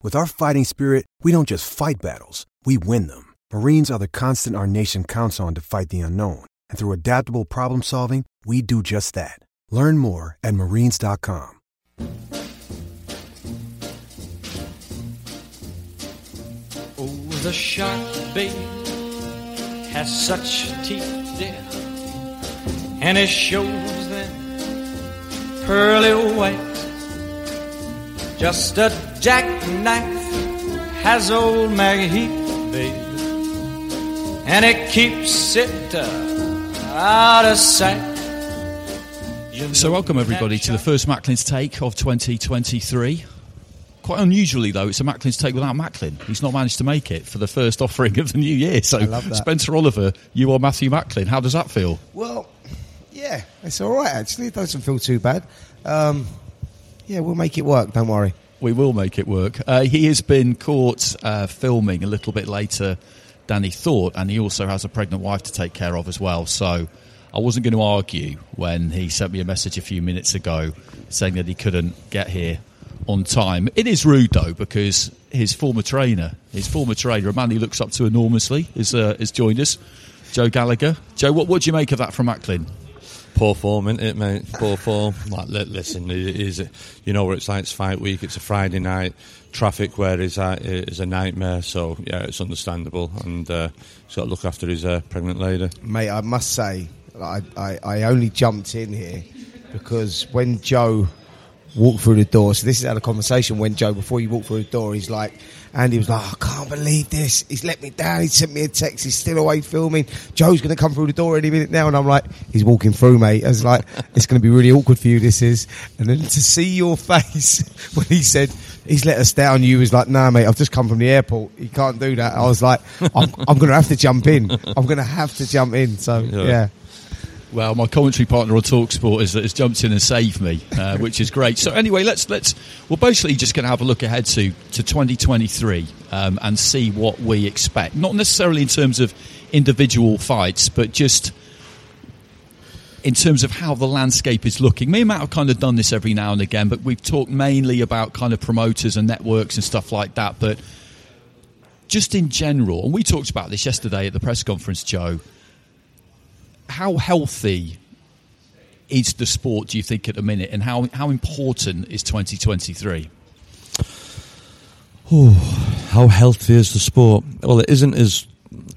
With our fighting spirit, we don't just fight battles, we win them. Marines are the constant our nation counts on to fight the unknown. And through adaptable problem solving, we do just that. Learn more at marines.com. Oh, the shark, babe, has such teeth, and it shows them pearly white. Just a jackknife has old MacHeath, babe, and it keeps it uh, out of sight. You So, welcome everybody to the first Macklin's take of 2023. Quite unusually, though, it's a Macklin's take without Macklin. He's not managed to make it for the first offering of the new year. So. Spencer Oliver, you are Matthew Macklin. How does that feel? Well, yeah, it's all right actually. It doesn't feel too bad. Um, yeah, we'll make it work. Don't worry. We will make it work. Uh, he has been caught uh, filming a little bit later than he thought, and he also has a pregnant wife to take care of as well. So I wasn't going to argue when he sent me a message a few minutes ago saying that he couldn't get here on time. It is rude though because his former trainer, his former trainer, a man he looks up to enormously, is uh, has joined us. Joe Gallagher. Joe, what, what do you make of that from Macklin? Poor form, isn't it, mate? Poor form. Like, li- listen, it is. You know what it's like. It's fight week. It's a Friday night. Traffic where he's at is a nightmare. So yeah, it's understandable, and uh, he's got to look after his uh, pregnant lady. Mate, I must say, I, I, I only jumped in here because when Joe walked through the door, so this is how the conversation went, Joe, before you walked through the door, he's like, Andy was like, oh, I can't believe this. He's let me down. He sent me a text. He's still away filming. Joe's going to come through the door any minute now. And I'm like, he's walking through, mate. I was like, it's going to be really awkward for you, this is. And then to see your face when he said, he's let us down, you was like, nah, mate, I've just come from the airport. He can't do that. I was like, I'm, I'm going to have to jump in. I'm going to have to jump in. So, Yeah. yeah. Well, my commentary partner on Talksport has, has jumped in and saved me, uh, which is great. So anyway, let's let's we're basically just going to have a look ahead to to 2023 um, and see what we expect. Not necessarily in terms of individual fights, but just in terms of how the landscape is looking. Me and Matt have kind of done this every now and again, but we've talked mainly about kind of promoters and networks and stuff like that. But just in general, and we talked about this yesterday at the press conference, Joe. How healthy is the sport, do you think, at the minute, and how how important is 2023? How healthy is the sport? Well, it isn't as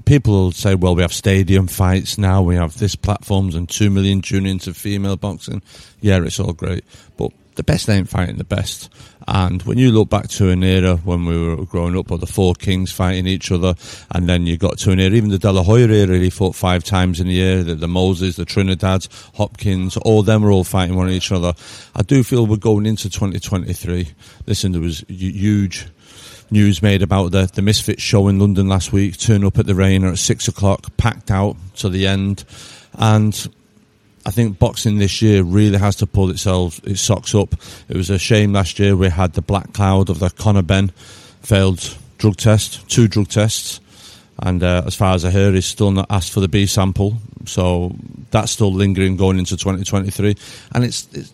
people say. Well, we have stadium fights now. We have this platforms and two million tune into female boxing. Yeah, it's all great, but the best ain't fighting the best. And when you look back to an era when we were growing up, or the four kings fighting each other, and then you got to an era, even the De La Hoya era, he fought five times in a year. The, the Mosleys, the Trinidads, Hopkins, all them were all fighting one each other. I do feel we're going into 2023. Listen, there was huge news made about the, the Misfits show in London last week. Turn up at the Rainer at six o'clock, packed out to the end, and I think boxing this year really has to pull itself its socks up. It was a shame last year we had the black cloud of the Conor Benn failed drug test, two drug tests, and uh, as far as I hear, he's still not asked for the B sample, so that's still lingering going into 2023. And it's, it's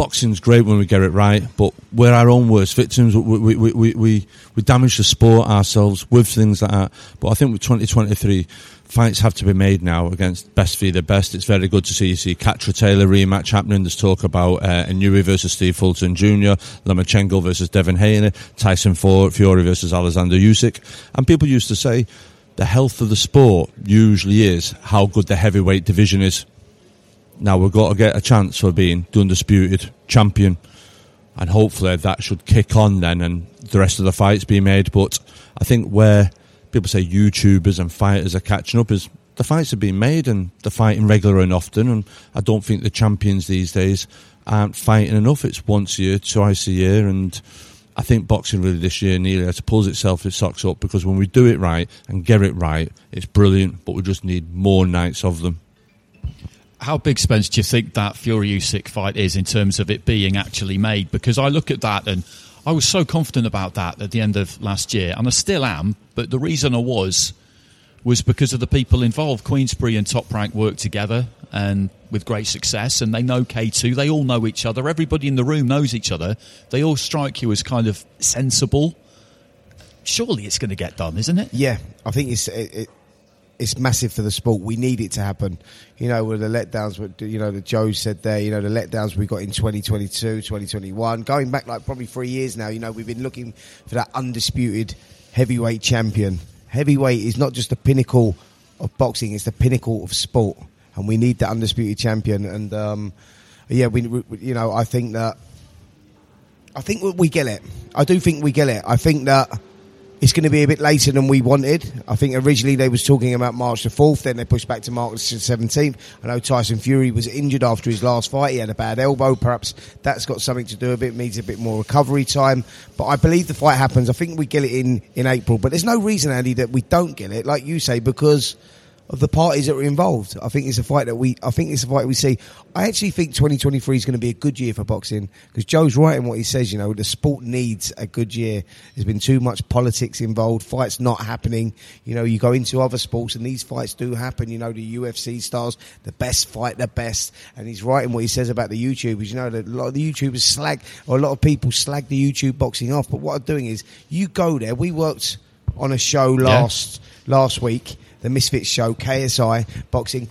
boxing's great when we get it right, but we're our own worst victims. We we, we, we, we, damage the sport ourselves with things like that. But I think with 2023, fights have to be made now against best v the best. It's very good to see you see Katie Taylor rematch happening. There's talk about uh, Inoue versus Steve Fulton Jr., Lomachenko versus Devin Haney, Tyson Fury versus Alexander Usyk. And people used to say the health of the sport usually is how good the heavyweight division is. Now we've got to get a chance for being the undisputed champion, and hopefully that should kick on then, and the rest of the fights be made. But I think where people say YouTubers and fighters are catching up is the fights are being made and they're fighting regular and often. And I don't think the champions these days aren't fighting enough. It's once a year, twice a year, and I think boxing really this year nearly has to pull itself its socks up because when we do it right and get it right, it's brilliant. But we just need more nights of them. How big, Spence, do you think that Fury Usyk fight is in terms of it being actually made? Because I look at that and I was so confident about that at the end of last year, and I still am. But the reason I was was because of the people involved. Queensberry and Top Rank work together and with great success, and they know K2. They all know each other. Everybody in the room knows each other. They all strike you as kind of sensible. Surely it's going to get done, isn't it? Yeah, I think it's it, it, it's massive for the sport. We need it to happen. You know, with the letdowns, you know, the Joe said there, you know, the letdowns we got in 2022, 2021, going back like probably three years now, you know, we've been looking for that undisputed heavyweight champion. Heavyweight is not just the pinnacle of boxing, it's the pinnacle of sport. And we need that undisputed champion. And, um, yeah, we, we, you know, I think that, I think we get it. I do think we get it. I think that, it's going to be a bit later than we wanted. I think originally they was talking about March the 4th, then they pushed back to March the 17th. I know Tyson Fury was injured after his last fight. He had a bad elbow. Perhaps that's got something to do with it, needs a bit more recovery time. But I believe the fight happens. I think we get it in, in April. But there's no reason, Andy, that we don't get it, like you say, because – of the parties that are involved. I think it's a fight that we. I think it's a fight we see. I actually think 2023 is going to be a good year for boxing because Joe's right in what he says. You know, the sport needs a good year. There's been too much politics involved. Fights not happening. You know, you go into other sports and these fights do happen. You know, the UFC stars, the best fight the best, and he's right in what he says about the YouTubers. You know, a lot of the YouTubers slag or a lot of people slag the YouTube boxing off. But what I'm doing is, you go there. We worked on a show last yeah. last week the Misfits show, KSI boxing.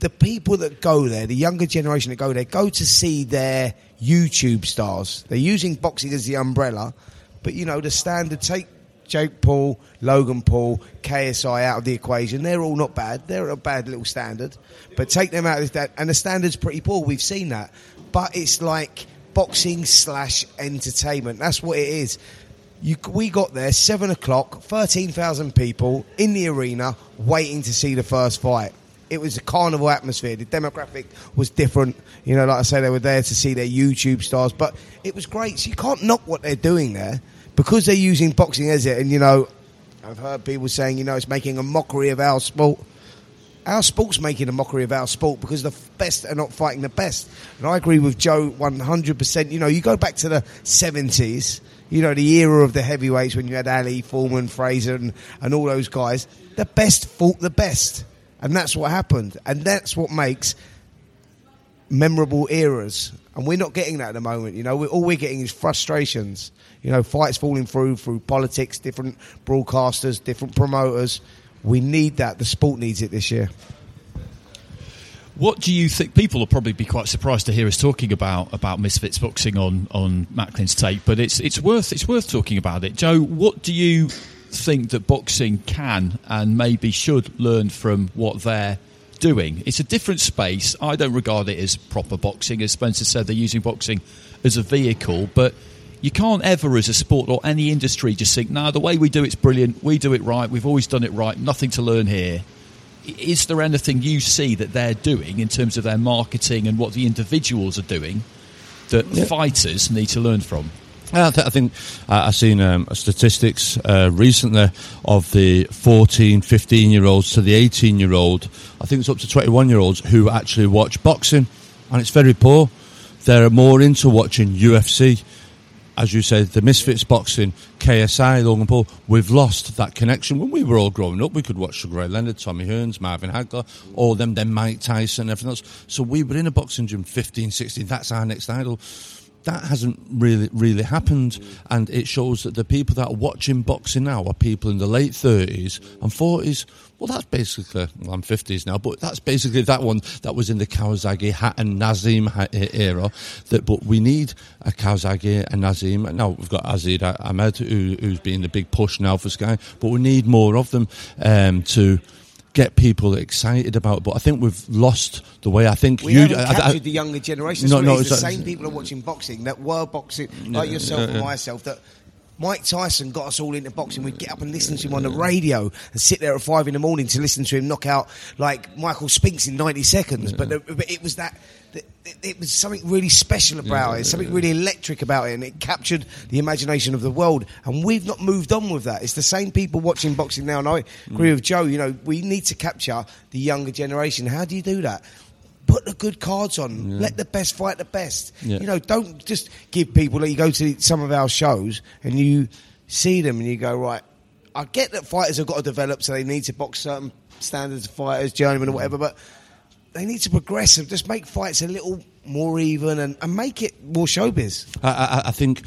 The people that go there, the younger generation that go there, go to see their YouTube stars. They're using boxing as the umbrella, but you know the standard. Take Jake Paul, Logan Paul, KSI out of the equation. They're all not bad. They're a bad little standard, but take them out of that, and the standard's pretty poor. We've seen that, but it's like boxing slash entertainment. That's what it is. You, we got there seven o'clock, thirteen thousand people in the arena waiting to see the first fight. It was a carnival atmosphere. The demographic was different. You know, like I say, they were there to see their YouTube stars, but it was great. So you can't knock what they're doing there because they're using boxing as it. And you know, I've heard people saying, you know, it's making a mockery of our sport. Our sport's making a mockery of our sport because the best are not fighting the best. And I agree with Joe 100%. You know, you go back to the 70s you know, the era of the heavyweights when you had Ali, Foreman, Frazier, and, and all those guys, the best fought the best. And that's what happened. And that's what makes memorable eras. And we're not getting that at the moment. You know, we're, all we're getting is frustrations. You know, fights falling through through politics, different broadcasters, different promoters. We need that. The sport needs it this year. What do you think? People will probably be quite surprised to hear us talking about about Misfits boxing on on Macklin's take, but it's it's worth it's worth talking about it. Joe, what do you think that boxing can and maybe should learn from what they're doing? It's a different space. I don't regard it as proper boxing, as Spencer said. They're using boxing as a vehicle, but you can't ever, as a sport or any industry, just think, "No, the way we do it's brilliant. We do it right. We've always done it right. Nothing to learn here." Is there anything you see that they're doing in terms of their marketing and what the individuals are doing that yeah. fighters need to learn from? I, th- I think uh, I've seen um, statistics uh, recently of the 14, 15 year olds to the 18 year old. I think it's up to 21 year olds who actually watch boxing, and it's very poor. They're more into watching UFC as you said, the Misfits boxing, KSI, Logan Paul, we've lost that connection. When we were all growing up, we could watch Sugar Ray Leonard, Tommy Hearns, Marvin Hagler, all them, then Mike Tyson, everything else. So we were in a boxing gym 15, 16, that's our next idol that hasn't really really happened. And it shows that the people that are watching boxing now are people in the late 30s and 40s well that's basically well, I'm 50s now but that's basically that one that was in the Kawasaki and Naseem era that but we need a Kawasaki and Naseem now we've got Aziz Ahmed who, who's been the big push now for Sky but we need more of them um, to get people excited about. But I think we've lost the way. I think we you haven't I- I- captured the younger generation. No, No, no, it's the it's- same people are watching boxing that were boxing, like yourself and myself. That Mike Tyson got us all into boxing. We'd get up and listen to him on the radio and sit there at five in the morning to listen to him knock out like Michael Spinks in ninety seconds. But, the, but it was that. That- It, it was something really special about it, something really electric about it, and it captured the imagination of the world. And we've not moved on with that. It's the same people watching boxing now, and I agree with Joe. You know, we need to capture the younger generation. How do you do that? put the good cards on. Let the best fight the best. Yeah. You know, don't just give people. Like you go to some of our shows and you see them and you go, right. I get that fighters have got to develop, so they need to box certain standards of fighters, journeyman or mm. whatever, but they need to progress and just make fights a little more even and, and make it more showbiz. I, I, I think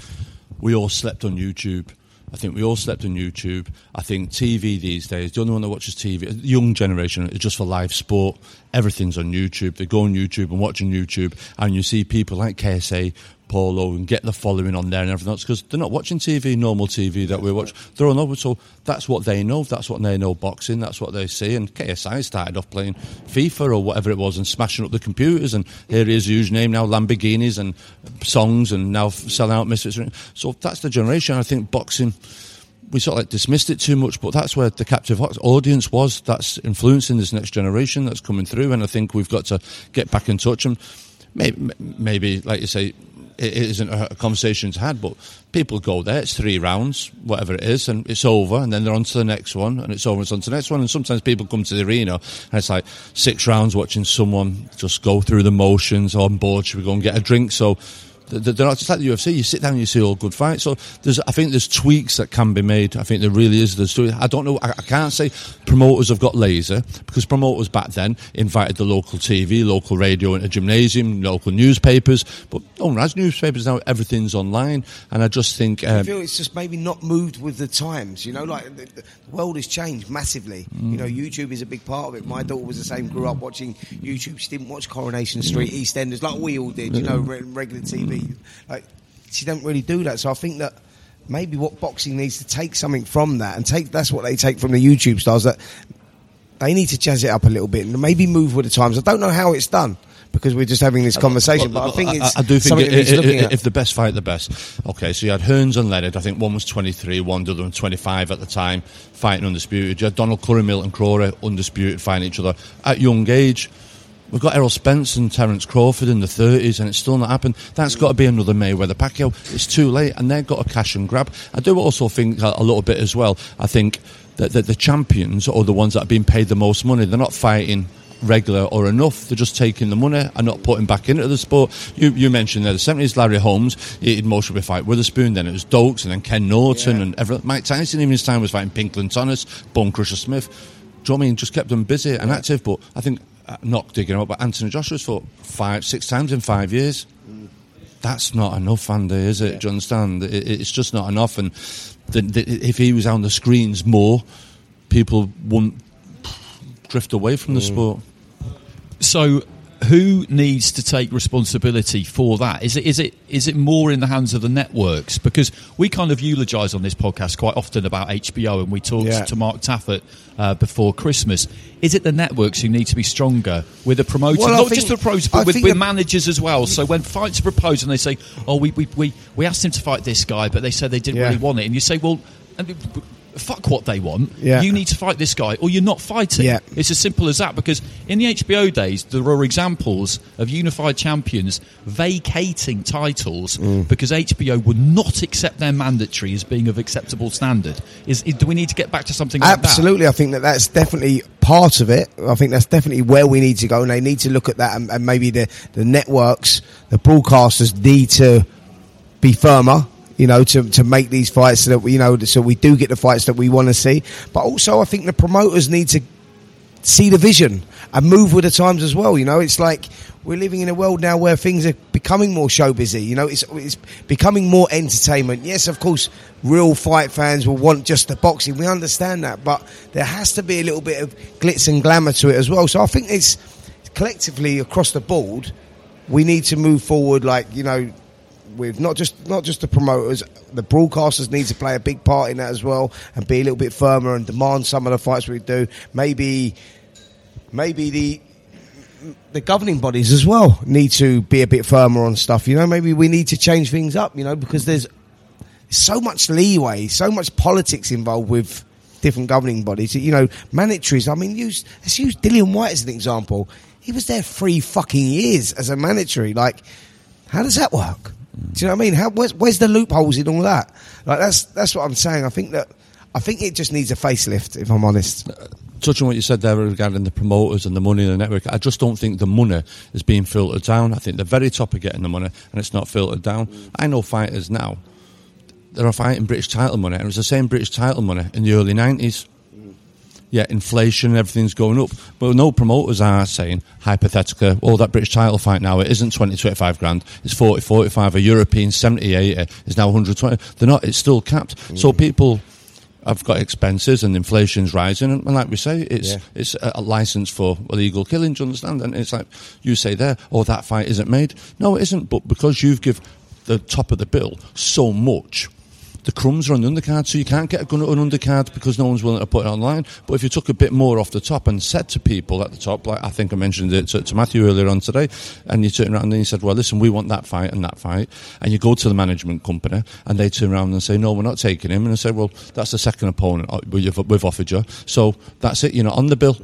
we all slept on YouTube. I think we all slept on YouTube. I think TV these days, the only one that watches TV, the young generation, is just for live sport. Everything's on YouTube. They go on YouTube and watch on YouTube, and you see people like KSI, Paulo, and get the following on there and everything else because they're not watching TV, normal TV that we watch. They're on over, so that's what they know. That's what they know boxing. That's what they see. And KSI started off playing FIFA or whatever it was and smashing up the computers. And here he is, huge name now, Lamborghinis and songs, and now selling out Misfits. So that's the generation. I think boxing we sort of like dismissed it too much, but that's where the captive audience was. That's influencing this next generation that's coming through, and I think we've got to get back in touch. And maybe, maybe like you say, it isn't a conversation had, but people go there. It's three rounds, whatever it is, and it's over, and then they're on to the next one, and it's over, and it's on to the next one. And sometimes people come to the arena, and it's like six rounds watching someone just go through the motions. Oh, on board, should we go and get a drink? So they're not just like the UFC. You sit down, and you see all good fights. So there's, I think there's tweaks that can be made. I think there really is. There's. I don't know. I, I can't say promoters have got laser because promoters back then invited the local TV, local radio into gymnasium, local newspapers. But no one has newspapers now. Everything's online, and I just think. I Um, feel it's just maybe not moved with the times. You know, like the, the world has changed massively. You know, YouTube is a big part of it. My daughter was the same. Grew up watching YouTube. She didn't watch Coronation Street, EastEnders like we all did. You know, re- regular TV. Like she don't really do that. So I think that maybe what boxing needs to take something from that and take. That's what they take from the YouTube stars. That they need to jazz it up a little bit and maybe move with the times. I don't know how it's done. Because we're just having this conversation, but I think it's I, do think something i- that needs i- looking i- at. if the best fight the best. Okay, so you had Hearns and Leonard. I think one was 23, one the other one 25 at the time, fighting undisputed. You had Donald Curry, Milton McCrory, undisputed, fighting each other at young age. We've got Errol Spence and Terence Crawford in the 30s, and it's still not happened. That's got to be another Mayweather Pacquiao. It's too late, and they've got a cash and grab. I do also think a, a little bit as well. I think that, that the champions or the ones that have been paid the most money, they're not fighting regular or enough. They're just taking the money and not putting back into the sport. You, you mentioned there the 70s, Larry Holmes, he had most of a fight Witherspoon, then it was Dokes, and then Ken Norton, and everything. Mike Tyson, even his time, was fighting Pinklon Thomas, Bone Crusher Smith. Do you know what I mean? Just kept them busy and active, but I think, Uh, not digging up, but Anthony Joshua's fought five, six times in five years. That's not enough, Andy, is it? Do you understand? It, it's just not enough. And the, the, if he was on the screens more, people wouldn't drift away from the mm. sport. So, who needs to take responsibility for that? Is it is it is it more in the hands of the networks? Because we kind of eulogise on this podcast quite often about HBO, and we talked Yeah. to Mark Taffet uh, before Christmas. Is it the networks who need to be stronger with the promoters, Well, not think- just the promoters, I but with, with the- managers as well? So when fights are proposed and they say, "Oh, we we, we, we asked him to fight this guy, but they said they didn't Yeah. really want it," and you say, "Well." Fuck what they want. Yeah. You need to fight this guy, or you're not fighting. Yeah. It's as simple as that because in the HBO days, there are examples of unified champions vacating titles Mm. because HBO would not accept their mandatory as being of acceptable standard. Is, do we need to get back to something like that? Absolutely, I think that that's definitely part of it. I think that's definitely where we need to go, and they need to look at that, and, and maybe the the networks, the broadcasters need to be firmer. You know, to, to make these fights so that we, you know, so we do get the fights that we want to see. But also, I think the promoters need to see the vision and move with the times as well. You know, it's like we're living in a world now where things are becoming more show busy. You know, it's it's becoming more entertainment. Yes, of course, real fight fans will want just the boxing. We understand that, but there has to be a little bit of glitz and glamour to it as well. So I think it's collectively across the board, we need to move forward. Like you know. With not just not just the promoters, the broadcasters need to play a big part in that as well, and be a little bit firmer and demand some of the fights we do. Maybe, maybe the the governing bodies as well need to be a bit firmer on stuff. You know, maybe we need to change things up. You know, because there's so much leeway, so much politics involved with different governing bodies. You know, mandatories. I mean, use let's use Dillian Whyte as an example. He was there three fucking years as a mandatory. Like, how does that work? Do you know what I mean? How, where's, where's the loopholes in all that? Like, that's that's what I'm saying. I think that I think it just needs a facelift. If I'm honest. Uh, touching on what you said there regarding the promoters and the money in the network, I just don't think the money is being filtered down. I think the very top are getting the money and it's not filtered down. I know fighters now that are fighting British title money, and it was the same British title money in the early 90s. Yeah, inflation, and everything's going up. But no promoters are saying, hypothetically, oh, that British title fight now, it isn't 20, 25 grand, it's 40, 45. A European 70, 80 uh, is now 120. They're not, it's still capped. So mm. people have got expenses and inflation's rising, and, and like we say, it's Yeah. it's a, a license for illegal killing. Do you understand? And it's like you say there, oh, that fight isn't made. No, it isn't. But because you've given the top of the bill so much. The crumbs are on the undercard, so you can't get a gun an undercard because no one's willing to put it online. But if you took a bit more off the top and said to people at the top, like I think I mentioned it to, to Matthew earlier on today, and you turn around and you said, well, listen, we want that fight and that fight, and you go to the management company and they turn around and say, no, we're not taking him, and I say, well, that's the second opponent uh, we've, offered you, so that's it, you're not on the bill.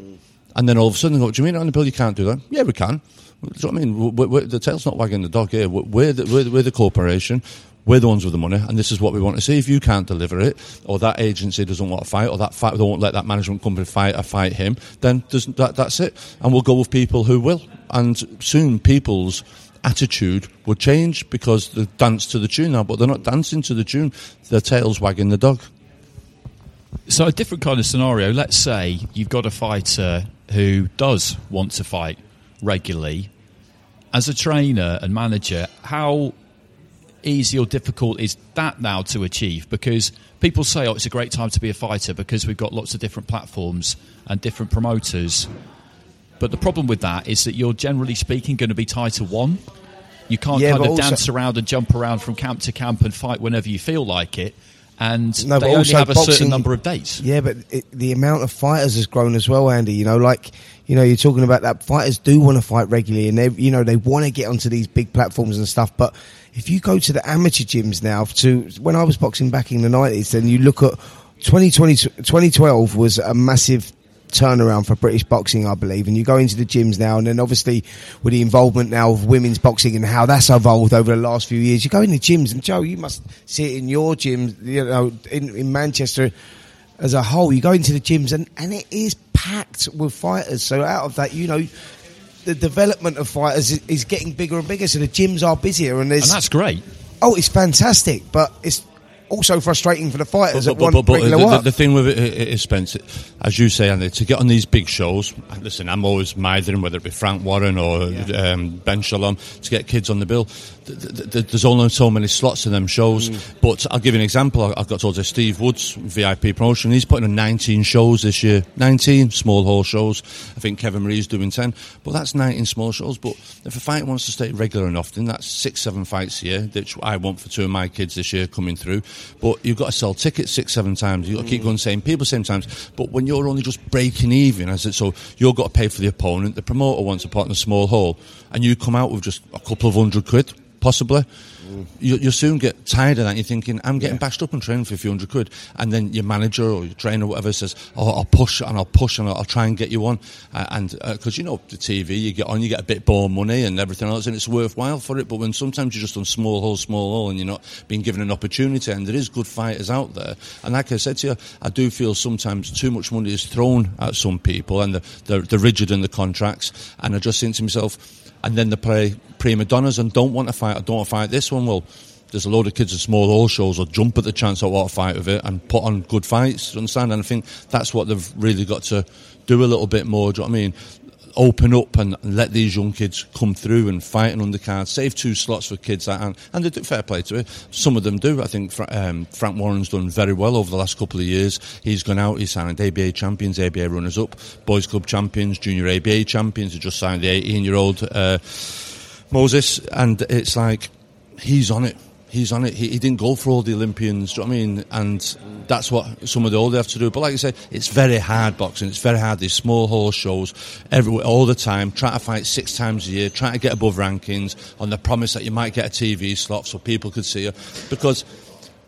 And then all of a sudden, they go, do you mean on the bill you can't do that? Yeah, we can. Do you know what I mean? We're, we're, the tail's not wagging the dog here. We're, the, we're, the- we're the corporation. We're the ones with the money, and this is what we want to see. If you can't deliver it, or that agency doesn't want to fight, or that fight, they won't let that management company fight or fight him, then that, that's it. And we'll go with people who will. And soon people's attitude will change because they dance to the tune now, but they're not dancing to the tune. Their tail's wagging the dog. So a different kind of scenario. Let's say you've got a fighter who does want to fight regularly. As a trainer and manager, how easy or difficult is that now to achieve? Because people say, "Oh, it's a great time to be a fighter because we've got lots of different platforms and different promoters." But the problem with that is that you're generally speaking going to be tied to one. You can't Yeah, kind of also- dance around and jump around from camp to camp and fight whenever you feel like it. And No, they only also have a certain number of dates. Yeah, but it, the amount of fighters has grown as well, Andy. You know, like you know, you're talking about that fighters do want to fight regularly, and they, you know, they want to get onto these big platforms and stuff. But if you go to the amateur gyms now, to when I was boxing back in the nineties, then you look at 2020, 2012 was a massive turnaround for British boxing, I believe. And you go into the gyms now, and then obviously with the involvement now of women's boxing and how that's evolved over the last few years, you go in the gyms, and Joe, you must see it in your gyms, you know, in, in Manchester as a whole. You go into the gyms, and, and it is packed with fighters. So out of that, you know, the development of fighters is, is getting bigger and bigger. So the gyms are busier, and there's And that's great. oh, it's fantastic, but it's also frustrating for the fighters But, that but, but, but the, the, the thing with it i- i- Spence, as you say, Andy, to get on these big shows, listen, I'm always mithering, whether it be Frank Warren or um, Ben Shalom, to get kids on the bill. Th- th- th- there's only so many slots in them shows. Hmm. But I'll give you an example. I- I've got told to Steve Woods, VIP promotion, he's putting on 19 shows this year. 19 small hall shows. I think Kevin Maree's doing 10. But that's 19 small shows. But if a fight wants to stay regular and often, that's six, seven fights a year, which I want for two of my kids this year coming through. But you've got to sell tickets six, seven times. You've got to keep hmm. going same people same times. But when you're only just breaking even, as it, so you've got to pay for the opponent, the promoter wants a pot in a small hall, and you come out with just a couple of hundred quid, possibly. You, you soon get tired of that. You're thinking, I'm getting bashed up and training for a few hundred quid. And then your manager or your trainer or whatever says, Oh, I'll push and I'll push and I'll, I'll try and get you on. Uh, and because you know, the TV, you get on, you get a bit more money and everything else, and it's worthwhile for it. But when sometimes you're just on small hole, small hole, and you're not being given an opportunity, and there is good fighters out there. And like I said to you, I do feel sometimes too much money is thrown at some people and they're, they're, they're rigid in the contracts. And I just think to myself, and then play prima donnas and don't want to fight. I don't want to fight this one. Well, there's a load of kids at small hall shows will jump at the chance of what a fight with it and put on good fights. Understand? And I think that's what they've really got to do a little bit more. Do you know what I mean? Open up and let these young kids come through and fight an undercard. Save two slots for kids that and, and they do fair play to it. Some of them do. I think um, Frank Warren's done very well over the last couple of years. He's gone out. He's signed ABA champions, ABA runners up, boys club champions, junior ABA champions. He just signed the 18 year old uh, Moses, and it's like he's on it. He's on it. He, he didn't go for all the Olympians. Do you know what I mean? And that's what some of the older have to do. But like I said, it's very hard boxing. It's very hard. These small horse shows everywhere, all the time. Try to fight six times a year. Try to get above rankings on the promise that you might get a TV slot so people could see you. Because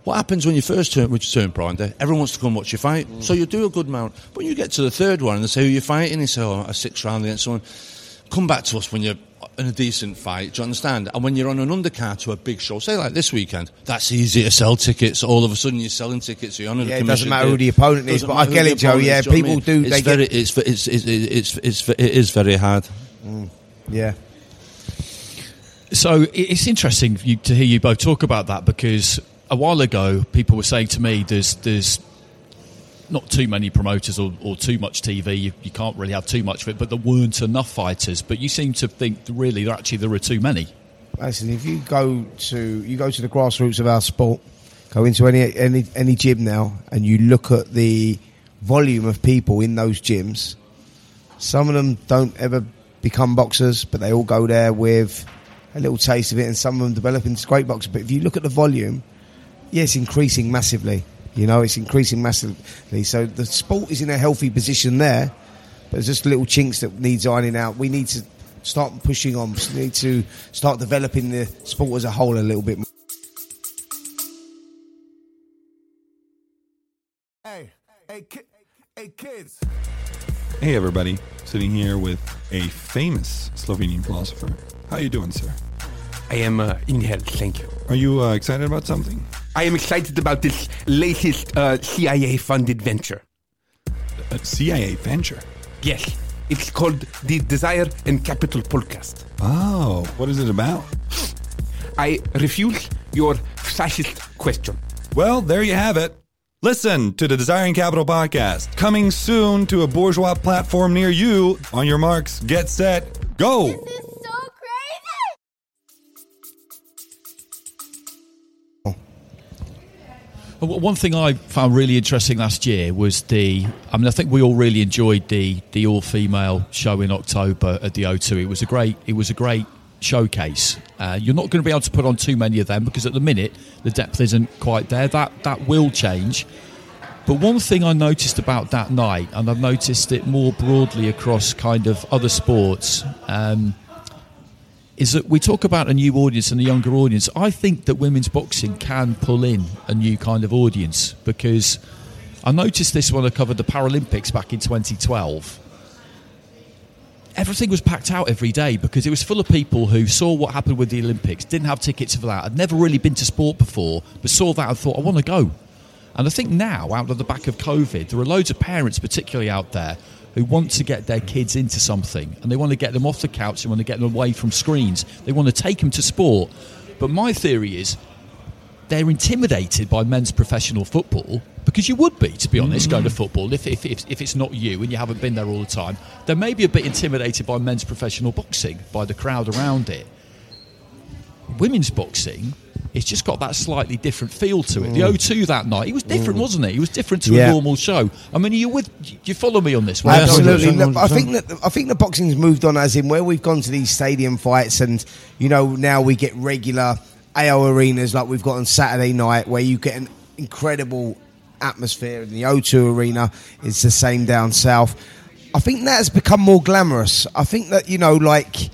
what happens when you first turn, which turn pro, and everyone wants to come watch you fight. Mm. So you do a good amount. When you get to the third one and they say who you're fighting, you say, oh, a six round against someone. Come back to us when you're in a decent fight. Do you understand? And when you're on an undercard to a big show, say like this weekend, that's easy to sell tickets. All of a sudden, you're selling tickets. You're on a Yeah, it doesn't matter who the opponent is, but I get it, Joe. Yeah, do people I mean? do, It's they very, get- it's, it's, it's, it's, it's, it is very hard. Mm. Yeah. So it's interesting to hear you both talk about that because a while ago people were saying to me there's there's not too many promoters or, or too much TV. You, you can't really have too much of it, but there weren't enough fighters. But you seem to think really there actually there are too many. Listen, if you go to you go to the grassroots of our sport, go into any any any gym now, and you look at the volume of people in those gyms. Some of them don't ever become boxers, but they all go there with a little taste of it, and some of them develop into great boxers. But if you look at the volume, yeah, increasing massively. You know, it's increasing massively. So the sport is in a healthy position there, but there's just little chinks that needs ironing out. We need to start pushing on. We need to start developing the sport as a whole a little bit more. Hey, hey, ki- hey, kids. Hey, everybody. Sitting here with a famous Slovenian philosopher. How are you doing, sir? I am uh, in health, thank you. Are you uh, excited about something? I am excited about this latest uh, CIA-funded venture. A CIA venture. Yes, it's called the Desire and Capital Podcast. Oh, what is it about? I refuse your fascist question. Well, there you have it. Listen to the Desire and Capital podcast, coming soon to a bourgeois platform near you. On your marks, get set, go! One thing I found really interesting last year was the. I mean, I think we all really enjoyed the the all female show in October at the O2. It was a great. It was a great showcase. Uh, you're not going to be able to put on too many of them because at the minute the depth isn't quite there. That that will change. But one thing I noticed about that night, and I've noticed it more broadly across kind of other sports. Um, is that we talk about a new audience and a younger audience. I think that women's boxing can pull in a new kind of audience because I noticed this when I covered the Paralympics back in 2012. Everything was packed out every day because it was full of people who saw what happened with the Olympics, didn't have tickets for that, had never really been to sport before, but saw that and thought, I want to go. And I think now, out of the back of COVID, there are loads of parents, particularly out there, who want to get their kids into something and they want to get them off the couch, they want to get them away from screens, they want to take them to sport. But my theory is they're intimidated by men's professional football because you would be, to be honest, going to mm. football if, if, if, if it's not you and you haven't been there all the time. They may be a bit intimidated by men's professional boxing, by the crowd around it. Women's boxing, it's just got that slightly different feel to it. The mm. O2 that night, it was different, mm. wasn't it? It was different to Yeah. a normal show. I mean, are you with? Do you follow me on this one? Absolutely. Look, I think that I think the boxing's moved on as in where we've gone to these stadium fights, and you know now we get regular AO arenas like we've got on Saturday night, where you get an incredible atmosphere. In the O2 arena, it's the same down south. I think that has become more glamorous. I think that you know, like,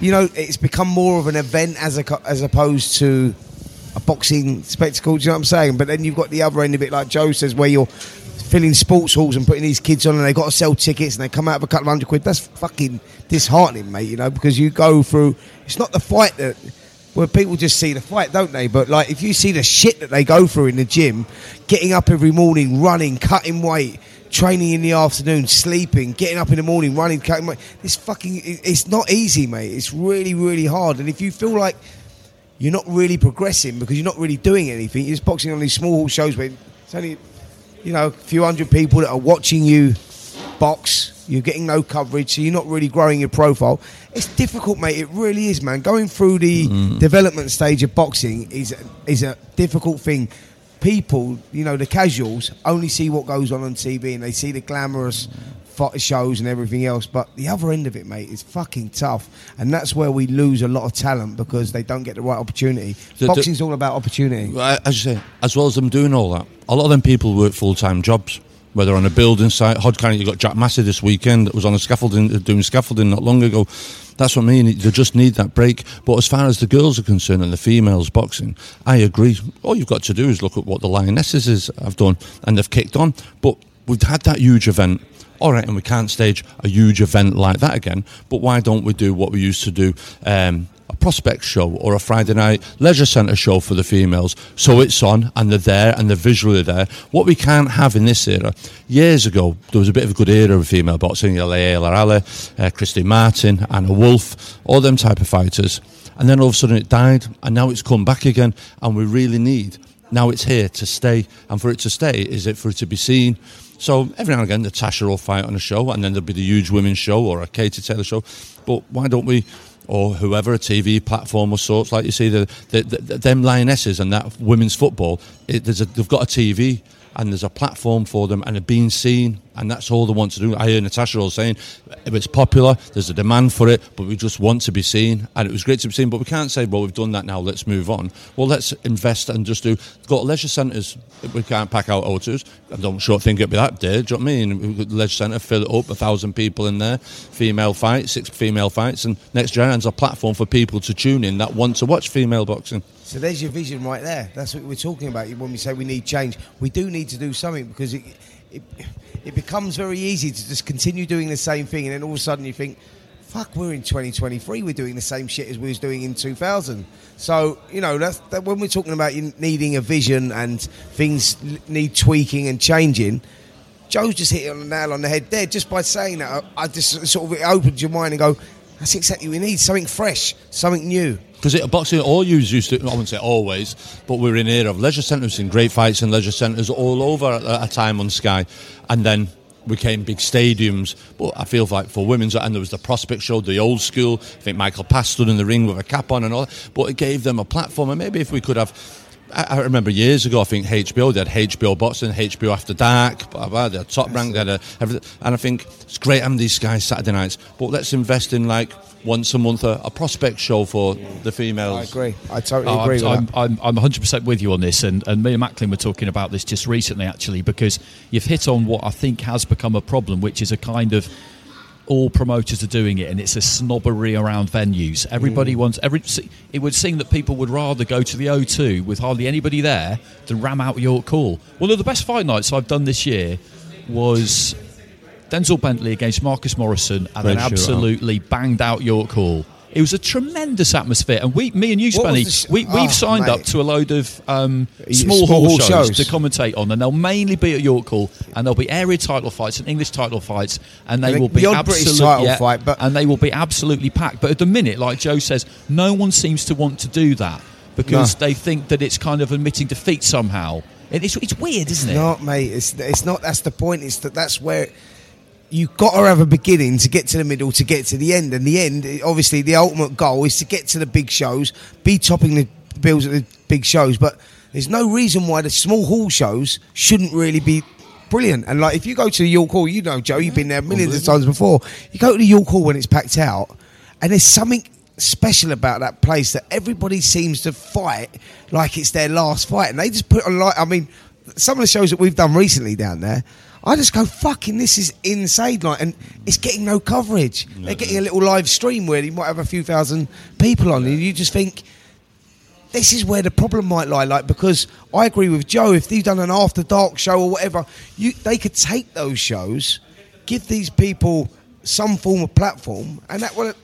you know, it's become more of an event as a as opposed to a boxing spectacle. Do you know what I'm saying? But then you've got the other end of it, like Joe says, where you're filling sports halls and putting these kids on, and they've got to sell tickets, and they come out of a couple of hundred quid. That's fucking disheartening, mate. You know, because you go through. It's not the fight that. Well, people just see the fight, don't they? But like, if you see the shit that they go through in the gym, getting up every morning, running, cutting weight, training in the afternoon, sleeping, getting up in the morning, running, this fucking it's not easy, mate. It's really, really hard. And if you feel like you're not really progressing because you're not really doing anything. You're just boxing on these small hall shows where it's only, you know, a few hundred people that are watching you box. You're getting no coverage, so you're not really growing your profile. It's difficult, mate. It really is, man. Going through the mm. development stage of boxing is is a difficult thing. People, you know, the casuals only see what goes on on TV and they see the glamorous shows and everything else. But the other end of it, mate, is fucking tough, and that's where we lose a lot of talent because they don't get the right opportunity. The- Boxing's all about opportunity. As you say, as well as them doing all that, a lot of them people work full time jobs. Whether on a building site, Hod County, you got Jack Massey this weekend that was on a scaffolding, uh, doing scaffolding not long ago. That's what I mean. They just need that break. But as far as the girls are concerned and the females boxing, I agree. All you've got to do is look at what the Lionesses have done, and they've kicked on. But we've had that huge event. All right, and we can't stage a huge event like that again. But why don't we do what we used to do? Um, a prospect show or a Friday night leisure centre show for the females. So it's on and they're there and they're visually there. What we can't have in this era, years ago, there was a bit of a good era of female boxing, Laila Ali, uh, Christy Martin, Anna Wolfe, all them type of fighters. And then all of a sudden it died and now it's come back again and we really need, now it's here to stay. And for it to stay, is it for it to be seen? So every now and again, Natasha will fight on a show, and then there'll be the huge women's show or a Katie Taylor show. But why don't we, or whoever, a TV platform of sorts, like you see, the, the, the them lionesses and that women's football, it, a, they've got a TV and there's a platform for them and they're being seen, and that's all they want to do. I hear Natasha all saying, if it's popular, there's a demand for it, but we just want to be seen, and it was great to be seen. But we can't say, well, we've done that now, let's move on. Well, let's invest and just do. Go to leisure centres. We can't pack out O2s. I don't sure think it'd be that day. Do you know what I mean? Got leisure centre, fill it up, a thousand people in there, female fights, six female fights, and next generation's a platform for people to tune in that want to watch female boxing. So there's your vision right there. That's what we're talking about when we say we need change. We do need to do something because it, it, it becomes very easy to just continue doing the same thing, and then all of a sudden you think, "Fuck, we're in 2023. We're doing the same shit as we was doing in 2000." So you know that's that when we're talking about needing a vision and things need tweaking and changing. Joe's just hit it on the nail on the head there just by saying that. I just sort of it opens your mind and go, "That's exactly what we need. Something fresh, something new." Because boxing, all you used to, I wouldn't say always, but we're in era of leisure centres and great fights in leisure centres all over at a time on Sky. And then became big stadiums. But I feel like for women's, and there was the Prospect Show, the old school. I think Michael Pass stood in the ring with a cap on and all. But it gave them a platform. And maybe if we could have. I I remember years ago, I think HBO, they had HBO Boxing, HBO After Dark, blah, blah, they had Top Rank, they had a, everything. And I think it's great having these guys Saturday nights, but let's invest in like once a month a, a prospect show for the females. I agree. I totally Oh, agree with I'm, that. I'm, I'm, I'm 100% with you on this, and, and me and Macklin were talking about this just recently, actually, because you've hit on what I think has become a problem, which is a kind of all promoters are doing it, and it's a snobbery around venues. Everybody Mm. wants every. It would seem that people would rather go to the O2 with hardly anybody there than ram out York Hall. One of the best fight nights I've done this year was Denzel Bentley against Marcus Morrison, and then shootout. absolutely banged out York Hall. It was a tremendous atmosphere, and we, me and you, Spenny, sh- we, we've Oh, signed up to a load of um, small, small hall, hall shows, shows. to commentate on, and they'll mainly be at York Hall, and there'll be area title fights and English title fights, and they And will be absolutely title yeah, fight, but- and they will be absolutely packed. But at the minute, like Joe says, no one seems to want to do that because No. they think that it's kind of admitting defeat somehow. And it's, it's weird, isn't it? not, mate. It's it's not. That's the point. It's that that's where you got to have a beginning to get to the middle to get to the end. And the end, obviously, the ultimate goal is to get to the big shows, be topping the bills at the big shows. But there's no reason why the small hall shows shouldn't really be. Brilliant, and like if you go to the York Hall, you know, Joe, you've been there millions of times before. You go to the York Hall when it's packed out, and there's something special about that place that everybody seems to fight like it's their last fight, and they just put on like. I mean, some of the shows that we've done recently down there, I just go fucking. This is insane, like, and it's getting no coverage. They're getting a little live stream where you might have a few thousand people on, and you just think. This is where the problem might lie, like because I agree with Joe. If they've done an after dark show or whatever, you they could take those shows, give these people some form of platform, and that will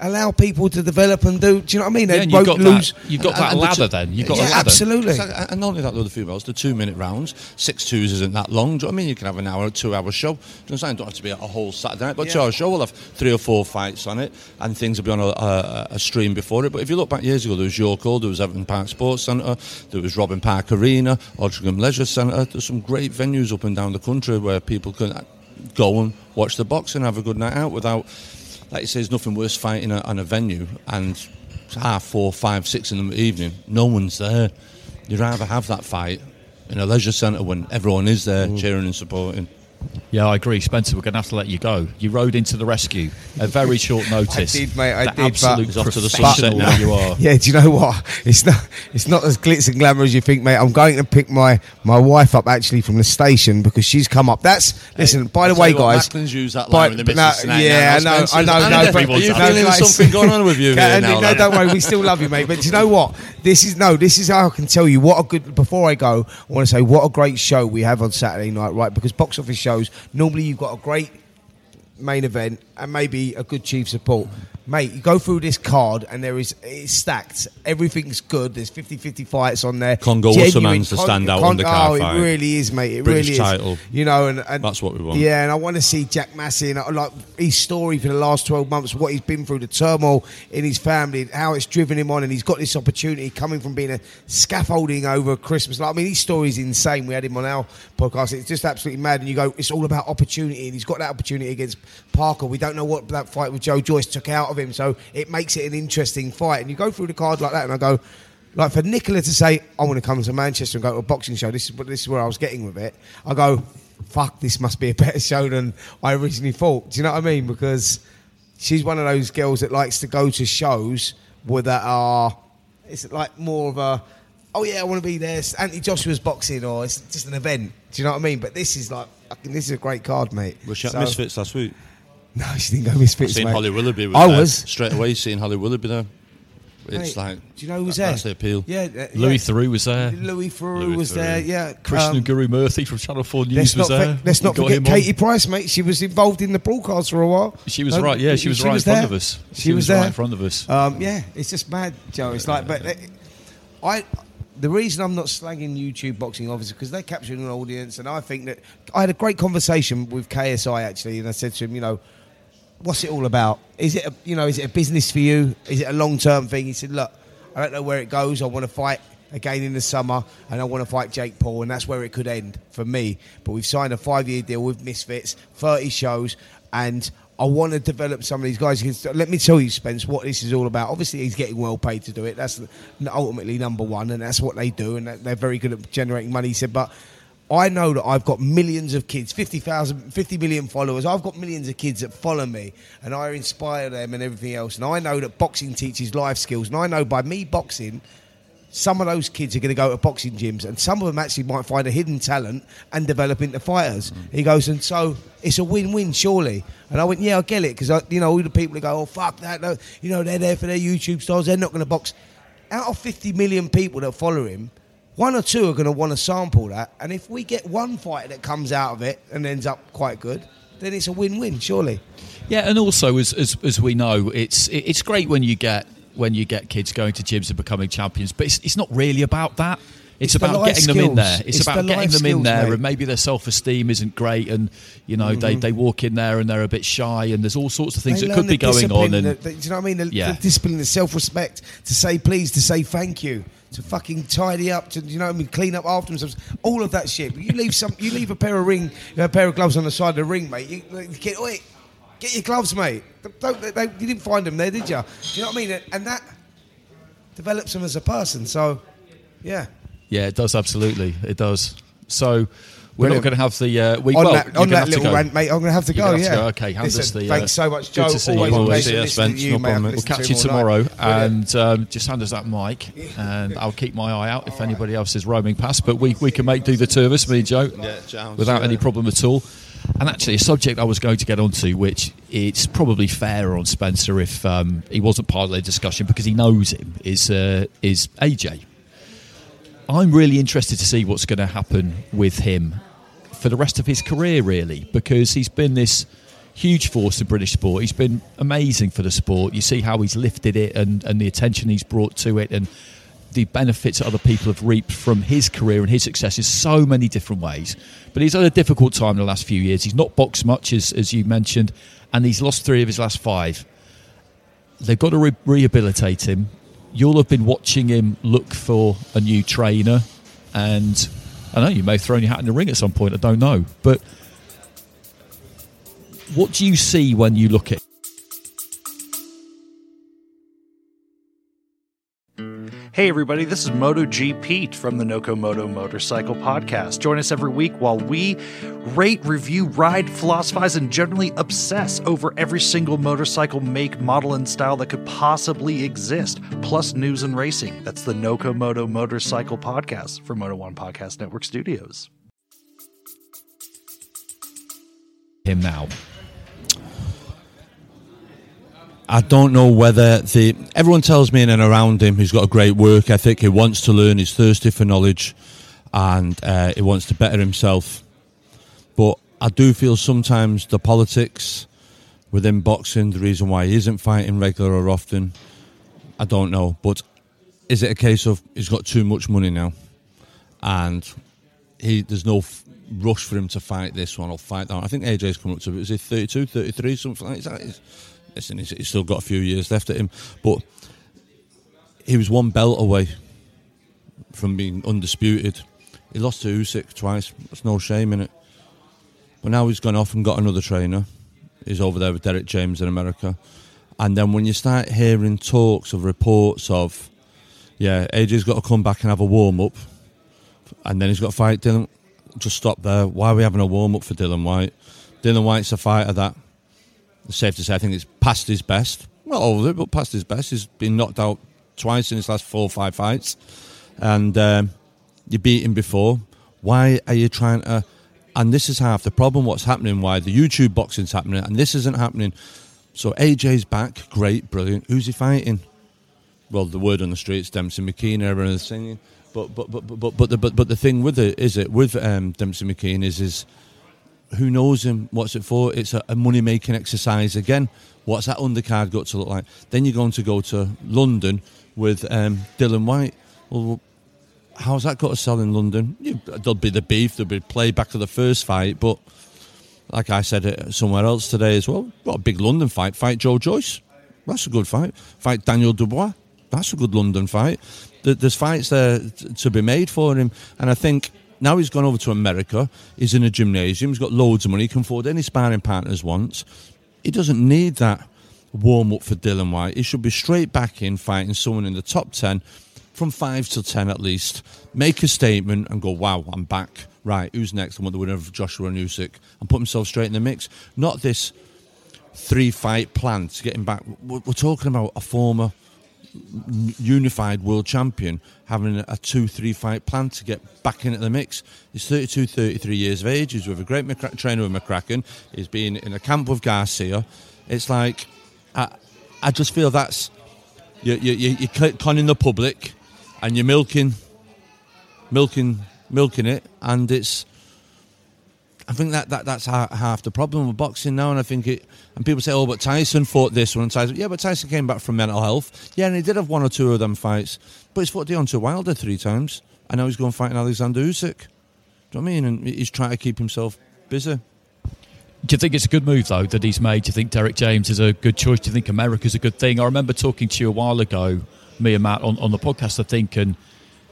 allow people to develop and do. Do you know what I mean? Yeah, They and you've got won't that- lose. you've got And- that and ladder two- then. You've got Yeah, a ladder. absolutely. Exactly. And not only that, with the females, the two minute rounds, six twos isn't that long. Do you know what I mean? You can have an hour, or two hour show. Do you know what I'm saying? Don't have to be a whole Saturday night, but two hour show will have three or four fights on it, and things will be on a, a, a stream before it. But if you look back years ago, there was York Hall, there was Everton Park Sports Centre, there was Robin Park Arena, Altrincham Leisure Centre. There's some great venues up and down the country where people can go and watch the boxing, and have a good night out without. Like you say, there's nothing worse fighting at, on a venue and half four, five, six in the evening. No one's there. You'd rather have that fight in a leisure centre when everyone is there mm. cheering and supporting. Yeah, I agree, Spencer. We're going to have to let you go. You rode into the rescue at very short notice. I did, mate. I The did. Absolute He's off to the professional sunset now. you are. Yeah, do you know what? It's not. It's not as glitz and glamour as you think, mate. I'm going to pick my my wife up actually from the station because she's come up. That's listen. by the I'll way, tell you what, guys. Macklin's used that by- line with the but no, missus tonight yeah, now, I know, Spencer. I know. No, if- but are you feeling guys- something going on with you here Andy, now? no, then? don't worry. We still love you, mate. But do you know what? This is no. This is how I can tell you what a good. Before I go, I want to say what a great show we have on Saturday night, right? Because box office shows normally you've got a great main event and maybe a good chief support. Mate, you go through this card and there is it's stacked. Everything's good. There's 50-50 fights on there. Kongo Genuine Essuman's the standout on the Oh, card it really is, mate. It British really title. is. You know, and, and That's what we want. Yeah, and I want to see Jack Massey and uh, like his story for the last twelve months, what he's been through, the turmoil in his family, how it's driven him on, and he's got this opportunity coming from being a scaffolding over Christmas. Like, I mean, his story is insane. We had him on our podcast. It's just absolutely mad. And you go, it's all about opportunity, and he's got that opportunity against Parker. We don't know what that fight with Joe Joyce took out of him, so it makes it an interesting fight. And you go through the card like that, and I go. Like for Nicola to say, I want to come to Manchester and go to a boxing show. This is what this is where I was getting with it. I go, fuck, this must be a better show than I originally thought. Do you know what I mean? Because she's one of those girls that likes to go to shows where that are uh, it's like more of a oh yeah I want to be there. It's Anthony Joshua's boxing or it's just an event. Do you know what I mean? But this is like this is a great card, mate. Was she So- Misfits last week? No, she didn't go Misfits. seen mate. Holly Willoughby. Was I there. was. straight away seeing Holly Willoughby there. It's Mate, like do you know who was that- there? That's the appeal. Yeah, uh, Louis yeah. Theroux was there. Louis Theroux Louis was Theroux. there. Yeah, Krishnan um, Guru Murthy from Channel 4 News was not, there. for- let's not forget him on. Katie Price, mate. She was involved in the broadcast for a while. She was No, right, yeah, she was right in front there. of us. She, She was, was there right in front of us. Um, yeah, it's just mad, Joe. It's like, but uh, I. The reason I'm not slagging YouTube boxing obviously because they're capturing an audience, and I think that I had a great conversation with KSI actually, and I said to him, you know, what's it all about? Is it a, you know, is it a business for you? Is it a long term thing? He said, look, I don't know where it goes. I want to fight again in the summer, and I want to fight Jake Paul, and that's where it could end for me. But we've signed a five year deal with Misfits, thirty shows, and. I want to develop some of these guys. Let me tell you, Spence, what this is all about. Obviously, he's getting well paid to do it. That's ultimately number one, and that's what they do, and they're very good at generating money. He said, but I know that I've got millions of kids, 50,000, 50 million followers. I've got millions of kids that follow me and I inspire them and everything else. And I know that boxing teaches life skills. And I know by me boxing, some of those kids are going to go to boxing gyms and some of them actually might find a hidden talent and develop into fighters. Mm-hmm. He goes, and so it's a win-win, surely. And I went, yeah, I get it. Because, you know, all the people that go, oh, fuck that. No, you know, they're there for their YouTube stars. They're not going to box. Out of 50 million people that follow him, one or two are going to want to sample that. And if we get one fight that comes out of it and ends up quite good, then it's a win-win, surely. Yeah, and also as, as as we know, it's it's great when you get when you get kids going to gyms and becoming champions, but it's, it's not really about that. It's, It's about life getting them in there. It's, It's about the getting them in there, mate. and maybe their self esteem isn't great, and you know they, mm-hmm. they walk in there and they're a bit shy, and there's all sorts of things They that could be going on. And the- the- do you know what I mean? The, Yeah. the discipline, the self-respect, to say please, to say thank you, to fucking tidy up, to you know I mean, clean up after themselves. All of that shit. But you leave some, you leave a pair of ring, a pair of gloves on the side of the ring, mate. You, you get, oi, get your gloves, mate. Don't, they, they, you didn't find them there, did you? Do you know what I mean? And that develops them as a person. So, yeah. yeah, it does absolutely, it does. So we're Brilliant. not going to have the uh, we on well, that, you're on gonna that have to little go. rant, mate, I'm going to have to go. have yeah. to go. Okay, hand Listen, us the, uh, thanks so much, good Joe. to see you, Always a boys. pleasure See you, listening Spence. you, No problem. We'll catch to you tomorrow, night. And um, just hand us that mic, and I'll keep my eye out if anybody else is roaming past. But we, we can make do the two of us, me and Joe, Yeah, sounds, without uh, any problem at all. And actually, a subject I was going to get onto, which it's probably fairer on Spencer if um, he wasn't part of the discussion because he knows him, is uh, is AJ. I'm really interested to see what's going to happen with him for the rest of his career, really, because he's been this huge force in British sport. He's been amazing for the sport. You see how he's lifted it and, and the attention he's brought to it and the benefits that other people have reaped from his career and his success in so many different ways. But he's had a difficult time in the last few years. He's not boxed much, as, as you mentioned, and he's lost three of his last five. They've got to re- rehabilitate him. You'll have been watching him look for a new trainer, and I know you may have thrown your hat in the ring at some point. I don't know, but what do you see when you look at? Hey, everybody, this is MotoG Pete from the Nokomoto Motorcycle Podcast. Join us every week while we rate, review, ride, philosophize, and generally obsess over every single motorcycle make, model, and style that could possibly exist, plus news and racing. That's the Nokomoto Motorcycle Podcast from Moto One Podcast Network Studios. him now. I don't know whether the everyone tells me in and around him he's got a great work ethic. He wants to learn. He's thirsty for knowledge, and uh, he wants to better himself. But I do feel sometimes the politics within boxing, the reason why he isn't fighting regular or often, I don't know. But is it a case of he's got too much money now, and he there's no f- rush for him to fight this one or fight that one? I think AJ's coming up to is he 32, 33, something like that. Listen, he's, he's still got a few years left at him, but he was one belt away from being undisputed. He lost to Usyk twice. There's no shame in it. But now he's gone off and got another trainer. He's over there with Derrick James in America. And then when you start hearing talks of reports of, yeah, AJ's got to come back and have a warm up, and then he's got to fight Dillian. Just stop there. Why are we having a warm up for Dillian Whyte? Dillian Whyte's a fighter that, it's safe to say, I think it's past his best. Not all of it, but past his best. He's been knocked out twice in his last four or five fights. And um, you beat him before. Why are you trying to. And this is half the problem. What's happening? Why the YouTube boxing's happening, and this isn't happening. So AJ's back, great, brilliant. Who's he fighting? Well, the word on the streets, Demsey McKean, everyone's singing. But but but but but but the, but, but the thing with it is it with um, Demsey McKean is is who knows him? What's it for? It's a, a money making exercise again. What's that undercard got to look like? Then you're going to go to London with um, Dillian Whyte. Well, how's that got to sell in London? You, there'll be the beef, there'll be playback of the first fight, but like I said uh, somewhere else today as well, got a big London fight. Fight Joe Joyce. That's a good fight. Fight Daniel Dubois. That's a good London fight. There's fights there to be made for him, and I think now he's gone over to America. He's in a gymnasium. He's got loads of money. He can afford any sparring partners wants. He doesn't need that warm up for Dillian Whyte. He should be straight back in fighting someone in the top ten, from five to ten at least. Make a statement and go, "Wow, I'm back." Right, who's next? I want the winner of Joshua and Usyk, and put himself straight in the mix. Not this three fight plan to get him back. We're, talking about a former unified world champion having a two three fight plan to get back into the mix. He's 32, 33 years of age. He's with a great McCra- trainer with McCracken. He's been in a camp with Garcia. It's like, I, I just feel that's, you, you, you, you're conning the public and you're milking, milking, milking it. And it's, I think that, that that's half the problem with boxing now, and I think it. And people say, "Oh, but Tyson fought this one." And Tyson, yeah, but Tyson came back from mental health. Yeah, and he did have one or two of them fights, but he's fought Deontay Wilder three times, and now he's going fighting Alexander Usyk. Do you know what I mean? And he's trying to keep himself busy. Do you think it's a good move though that he's made? Do you think Derrick James is a good choice? Do you think America's a good thing? I remember talking to you a while ago, me and Matt on, on the podcast, I think, and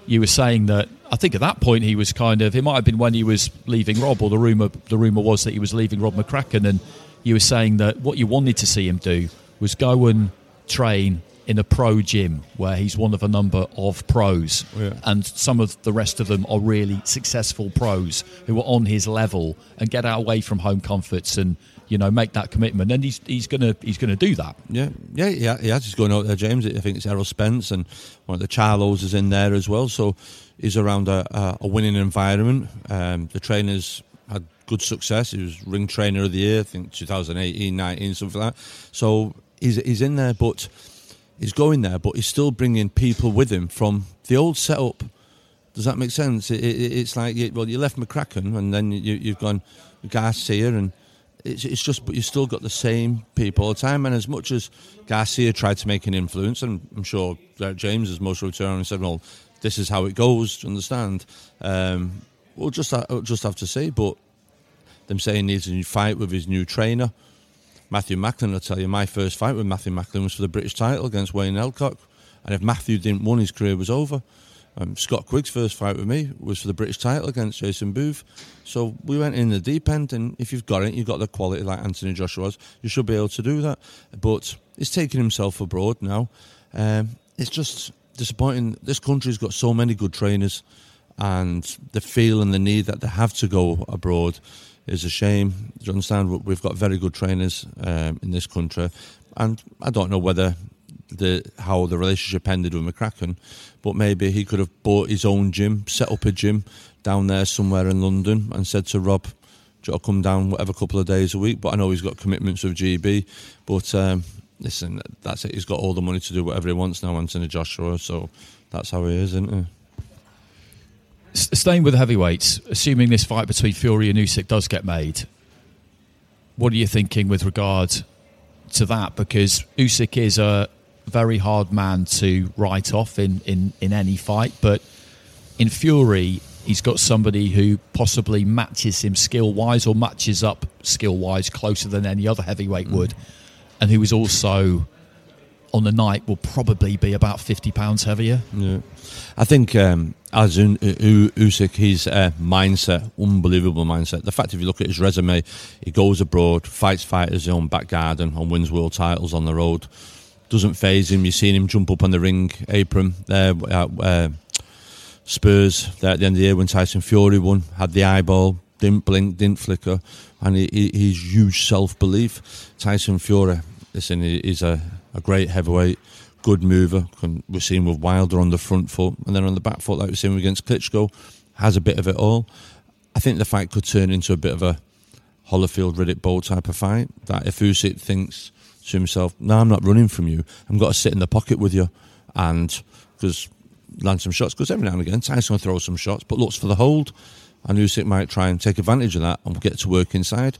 you were saying that I think at that point he was kind of it might have been when he was leaving Rob, or the rumor the rumor was that he was leaving Rob McCracken, and you were saying that what you wanted to see him do was go and train in a pro gym where he's one of a number of pros, Yeah. and some of the rest of them are really successful pros who are on his level, and get out away from home comforts and you know make that commitment. And he's he's gonna he's gonna do that. Yeah, yeah, yeah. He has. He's going out there, James. I think it's Errol Spence and one of the Charlos is in there as well. So he's around a, a, winning environment. Um, the trainers had good success. He was ring trainer of the year, I think 2018, 19, something like that. So he's he's in there, but he's going there, but he's still bringing people with him from the old setup. Does that make sense? It, it, it's like you, well, you left McCracken, and then you, you've gone Garcia, and it's, it's just, but you've still got the same people all the time. And as much as Garcia tried to make an influence, and I'm sure Derrick James is most returned and said, "Well, this is how it goes." Do you understand? Um, we'll just we'll just have to see. But them saying he needs a new fight with his new trainer, Matthew Macklin. I'll tell you, my first fight with Matthew Macklin was for the British title against Wayne Elcock, and if Matthew didn't win, his career was over. Um, Scott Quigg's first fight with me was for the British title against Jason Booth. So we went in the deep end, and if you've got it, you've got the quality like Anthony Joshua's, you should be able to do that. But he's taking himself abroad now. Um, it's just disappointing. This country's got so many good trainers, and the feel and the need that they have to go abroad is a shame. Do you understand? We've got very good trainers um, in this country, and I don't know whether the how the relationship ended with McCracken, but maybe he could have bought his own gym, set up a gym down there somewhere in London, and said to Rob, "Do you come down whatever couple of days a week?" But I know he's got commitments with GB, but um, listen, that's it. He's got all the money to do whatever he wants now, Anthony Joshua. So that's how he is, isn't he? Staying with the heavyweights, assuming this fight between Fury and Usyk does get made, what are you thinking with regard to that? Because Usyk is a very hard man to write off in, in, in any fight, but in Fury, he's got somebody who possibly matches him skill wise or matches up skill wise closer than any other heavyweight would, mm. and who is also on the night will probably be about 50 pounds heavier. Yeah, I think um, as Un- U- Usyk, his uh, mindset, unbelievable mindset. The fact, if you look at his resume, he goes abroad, fights fighters in his own back garden, and wins world titles on the road. Doesn't phase him. You've seen him jump up on the ring apron there at uh, Spurs there at the end of the year when Tyson Fury won. Had the eyeball, didn't blink, didn't flicker, and he, he, he's huge self belief. Tyson Fury, listen, he, he's a, a great heavyweight, good mover. We've seen with Wilder on the front foot, and then on the back foot, like we've seen against Klitschko, has a bit of it all. I think the fight could turn into a bit of a Holyfield Riddick Bowe type of fight. That if Usyk thinks to himself, "No, I'm not running from you. I'm got to sit in the pocket with you," and because land some shots, because every now and again Tyson throw some shots, but looks for the hold, and Usyk might try and take advantage of that and get to work inside.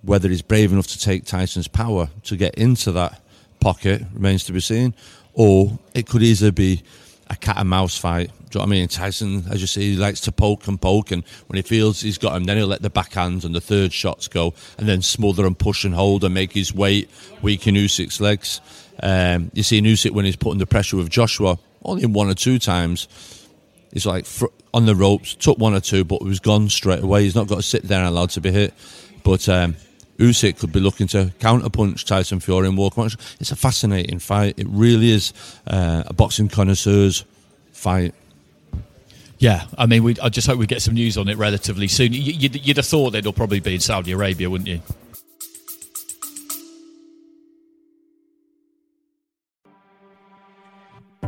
Whether he's brave enough to take Tyson's power to get into that pocket remains to be seen, or it could easily be a cat and mouse fight. Do you know what I mean? Tyson, as you see, he likes to poke and poke, and when he feels he's got him, then he'll let the backhands and the third shots go, and then smother and push and hold and make his weight weaken Usyk's legs. Um, you see Usyk when he's putting the pressure with Joshua, only one or two times. He's like fr- on the ropes, took one or two, but was gone straight away. He's not got to sit there and allowed to be hit. But um, Usyk could be looking to counterpunch Tyson Fury and walk. It's a fascinating fight. It really is uh, a boxing connoisseur's fight. Yeah, I mean, I just hope we get some news on it relatively soon. You, you'd, you'd have thought it'll probably be in Saudi Arabia, wouldn't you?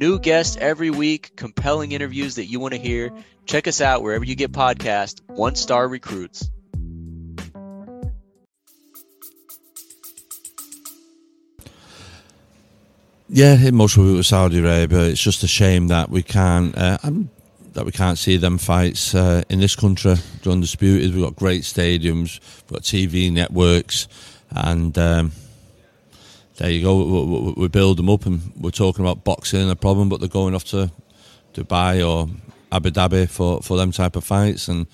New guests every week, compelling interviews that you want to hear. Check us out wherever you get podcasts. One Star Recruits. Yeah, it most of it was Saudi Arabia. It's just a shame that we can't uh, um, that we can't see them fights uh, in this country. They're undisputed. We've got great stadiums, we've got TV networks, and um, there you go. We, build them up, and we're talking about boxing and a problem, but they're going off to Dubai or Abu Dhabi for, for them type of fights, and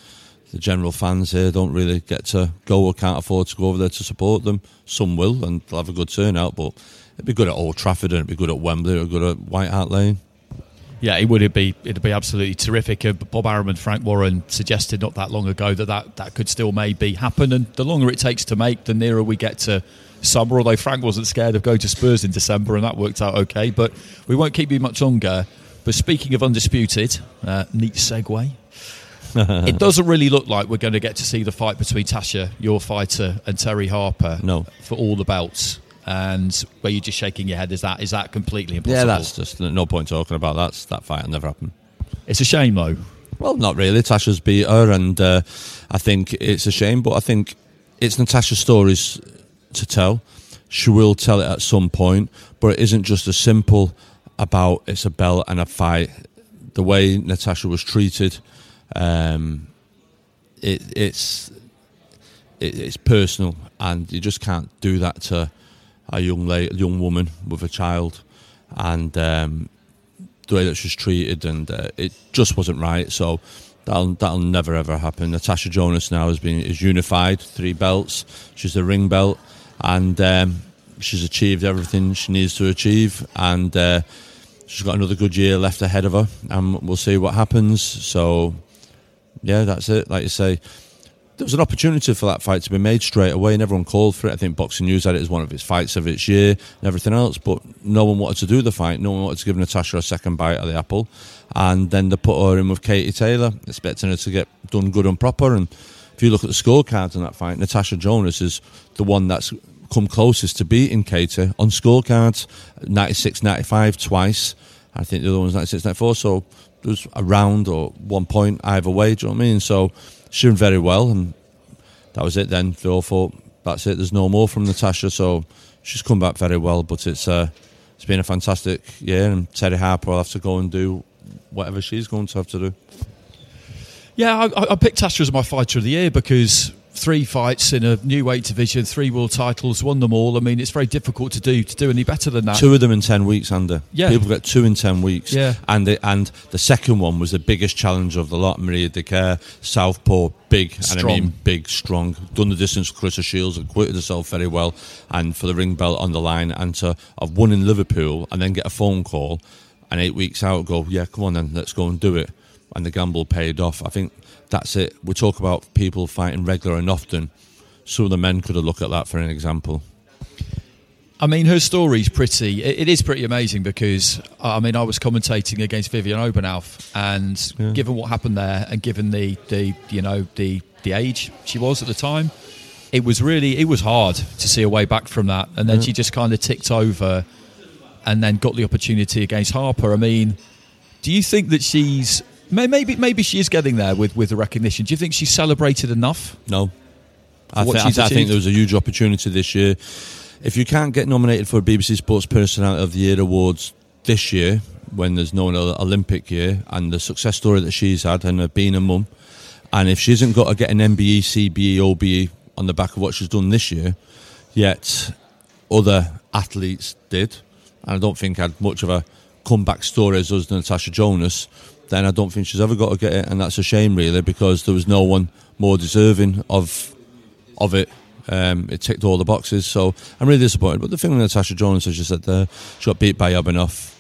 the general fans here don't really get to go or can't afford to go over there to support them. Some will, and they'll have a good turnout, but it'd be good at Old Trafford and it'd be good at Wembley, be good at White Hart Lane. Yeah, it would it'd be it'd be absolutely terrific. Uh, Bob Arum and Frank Warren suggested not that long ago that, that that could still maybe happen, and the longer it takes to make, the nearer we get to summer. Although Frank wasn't scared of going to Spurs in December, and that worked out okay. But we won't keep you much longer. But speaking of undisputed, uh, neat segue. it doesn't really look like we're going to get to see the fight between Tasha, your fighter, and Terry Harper. No. for all the belts. And where you're just shaking your head, is that is that completely impossible? Yeah, that's just no point talking about that. That fight will never happen. It's a shame though. Well, not really. Tasha's beat her, and uh, I think it's a shame. But I think it's Natasha's stories to tell. She will tell it at some point, but it isn't just as simple about it's a belt and a fight. The way Natasha was treated, um, it, it's it, it's personal, and you just can't do that to a young young woman with a child, and um, the way that she's treated, and uh, it just wasn't right. So that'll that'll never ever happen. Natasha Jonas now has been is unified, three belts. She's the ring belt, and um, she's achieved everything she needs to achieve, and uh, she's got another good year left ahead of her, and we'll see what happens. So yeah, that's it. Like you say. There was an opportunity for that fight to be made straight away, and everyone called for it. I think Boxing News had it as one of its fights of its year and everything else, but no one wanted to do the fight. No one wanted to give Natasha a second bite of the apple, and then they put her in with Katie Taylor, expecting her to get done good and proper. And if you look at the scorecards in that fight, Natasha Jonas is the one that's come closest to beating Katie on scorecards 96 95 twice. I think the other one's 96 94, so there was a round or one point either way, do you know what I mean? So she did very well, and that was it then. They all thought, that's it, there's no more from Natasha, so she's come back very well, but it's uh, it's been a fantastic year, and Terry Harper will have to go and do whatever she's going to have to do. Yeah, I, I picked Tasha as my fighter of the year because three fights in a new weight division, three world titles, won them all. I mean, it's very difficult to do to do any better than that. Two of them in ten weeks, Under. Yeah. people got two in ten weeks. Yeah. and the, and the second one was the biggest challenge of the lot. Marie-Eve Dicaire, Southpaw, big, and I Strong. mean big, strong. Done the distance with Claressa Shields, and acquitted herself very well, and for the ring belt on the line, and to have won in Liverpool, and then get a phone call, and eight weeks out, go, yeah, come on then, let's go and do it, and the gamble paid off. I think that's it. We talk about people fighting regular and often. Some of the men could have looked at that for an example. I mean, her story's pretty. It, is pretty amazing because I mean, I was commentating against Viviane Obenauf, and given what happened there, and given the the you know the the age she was at the time, it was really it was hard to see a way back from that. And then Yeah. she just kind of ticked over, and then got the opportunity against Harper. I mean, do you think that she's maybe maybe she is getting there with with the recognition? Do you think she's celebrated enough? No. I, thi- I, thi- I think there was a huge opportunity this year. If you can't get nominated for a BBC Sports Personality of the Year awards this year, when there's no Olympic year, and the success story that she's had, and her being a mum, and if she hasn't got to get an MBE, CBE, OBE on the back of what she's done this year, yet other athletes did, and I don't think had much of a comeback story as us Natasha Jonas, then I don't think she's ever got to get it, and that's a shame really because there was no one more deserving of of it. Um, it ticked all the boxes, so I'm really disappointed. But the thing with Natasha Jonas, as you said there, she got beat by Yabanoff,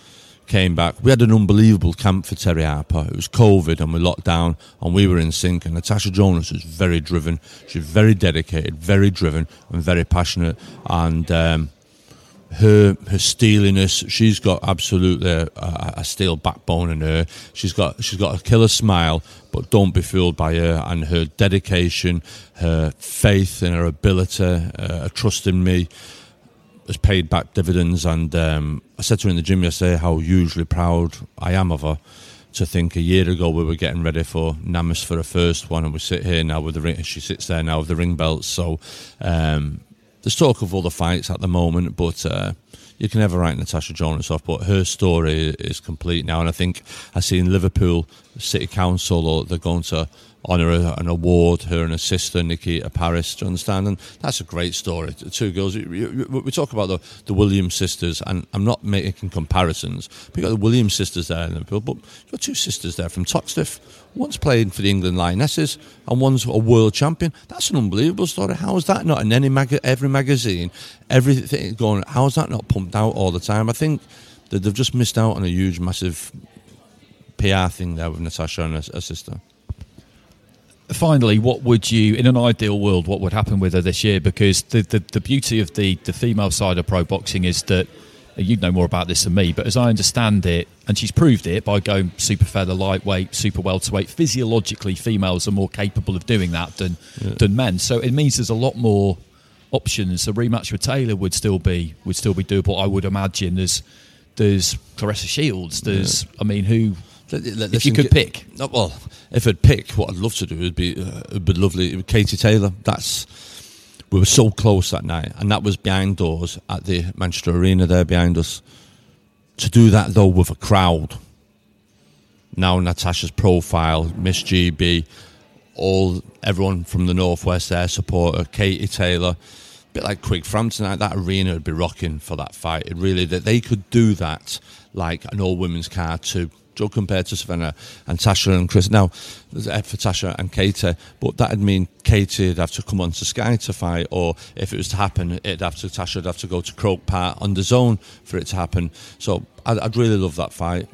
came back. We had an unbelievable camp for Terry Harper. It was COVID and we locked down and we were in sync. And Natasha Jonas was very driven. She's very dedicated, very driven, and very passionate. And um, her her steeliness, she's got absolutely a, a, a steel backbone in her. She's got she's got a killer smile, but don't be fooled by her and her dedication, her faith in her ability, uh, her trust in me has paid back dividends. And um, I said to her in the gym yesterday how hugely proud I am of her. To think a year ago we were getting ready for Namus for her first one, and we sit here now with the ring. She sits there now with the ring belts. So um, there's talk of other fights at the moment, but uh, you can never write Natasha Jonas off. But her story is complete now, and I think I see in Liverpool City Council or they're going to honour an award, her and her sister Nikita Parris. Do you understand? And that's a great story. The Two girls. We talk about the the Williams sisters, and I'm not making comparisons. But you got the Williams sisters there in Liverpool, but you got two sisters there from Toxteth. One's playing for the England Lionesses, and one's a world champion. That's an unbelievable story. How is that not in any mag- every magazine, everything going? How is that not pumped out all the time? I think that they've just missed out on a huge, massive PR thing there with Natasha and her, her sister. finally, what would you, in an ideal world, what would happen with her this year? Because the, the, the beauty of the, the female side of pro boxing is that you'd know more about this than me, but as I understand it, and she's proved it by going super feather, lightweight, super welterweight. Physiologically, females are more capable of doing that than Yeah. than men. So it means there's a lot more options. A rematch with Taylor would still be would still be doable. I would imagine. There's there's Claressa Shields. There's I mean who. if you could pick, well, if I'd pick, what I'd love to do would be uh, it'd be lovely. Katie Taylor. That's we were so close that night, and that was behind doors at the Manchester Arena there behind us. To do that though with a crowd. Now Natasha's profile, Miss GB, all everyone from the northwest there supporter, Katie Taylor, a bit like Quigg Frampton tonight. That arena would be rocking for that fight. It really that they could do that like an all women's card too. Joe compared to Savannah and Tasha and Chris. Now, for Tasha and Katie, uh, but that'd mean Katie would have to come on to Sky to fight, or if it was to happen, it'd have to Tasha would have to go to Croke Park on DAZN for it to happen. So I'd, I'd really love that fight.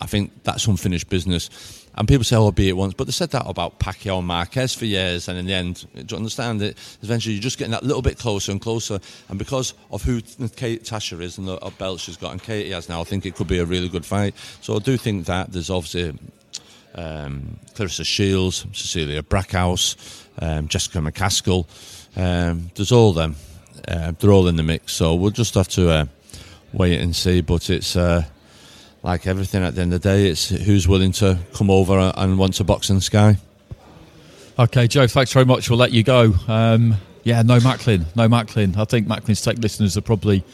I think that's unfinished business. And people say, oh, be it once. But they said that about Pacquiao and Marquez for years. And in the end, do you understand it? Eventually, you're just getting that little bit closer and closer. And because of who Kate Tasha is and the belt she's got and Katie has now, I think it could be a really good fight. So I do think that there's obviously um, Claressa Shields, Cecilia Brækhus, um, Jessica McCaskill. Um, there's all them. Uh, they're all in the mix. So we'll just have to uh, wait and see. But it's uh, like everything at the end of the day, it's who's willing to come over and want to box in the sky. Okay, Joe, thanks very much. We'll let you go. Um, yeah, no Macklin, no Macklin. I think Macklin's Take listeners are probably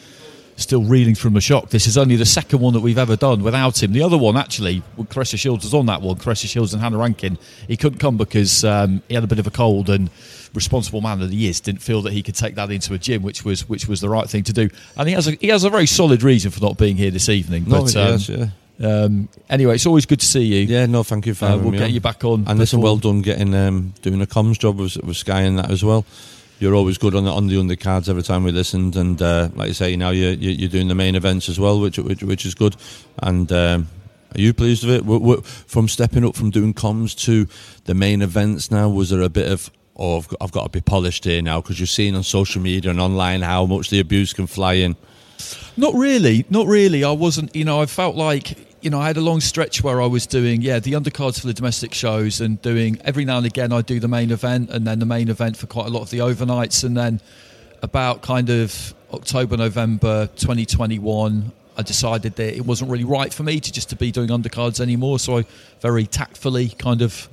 still reeling from the shock. This is only the second one that we've ever done without him. The other one, actually, when Claressa Shields was on that one, Claressa Shields and Hannah Rankin, he couldn't come because um, he had a bit of a cold and responsible man that he is didn't feel that he could take that into a gym, which was which was the right thing to do. And he has a he has a very solid reason for not being here this evening. No, but, he um, has, yeah. Um, anyway, it's always good to see you. Yeah, no, thank you for Uh, we'll get on. you back on. And listen, well done getting um, doing a comms job with, with Sky and that as well. You're always good on the on the undercards every time we listened, and uh, like you say, now you're you're you're doing the main events as well, which which, which is good. And um, are you pleased with it? W- w- From stepping up from doing comms to the main events now, was there a bit of oh, I've got, I've got to be polished here now because you've seen on social media and online how much the abuse can fly in. Not really, not really. I wasn't, you know, I felt like, you know, I had a long stretch where I was doing, yeah, the undercards for the domestic shows and doing every now and again I do the main event and then the main event for quite a lot of the overnights. And then about kind of October, November 2021, I decided that it wasn't really right for me to just to be doing undercards anymore. So I very tactfully kind of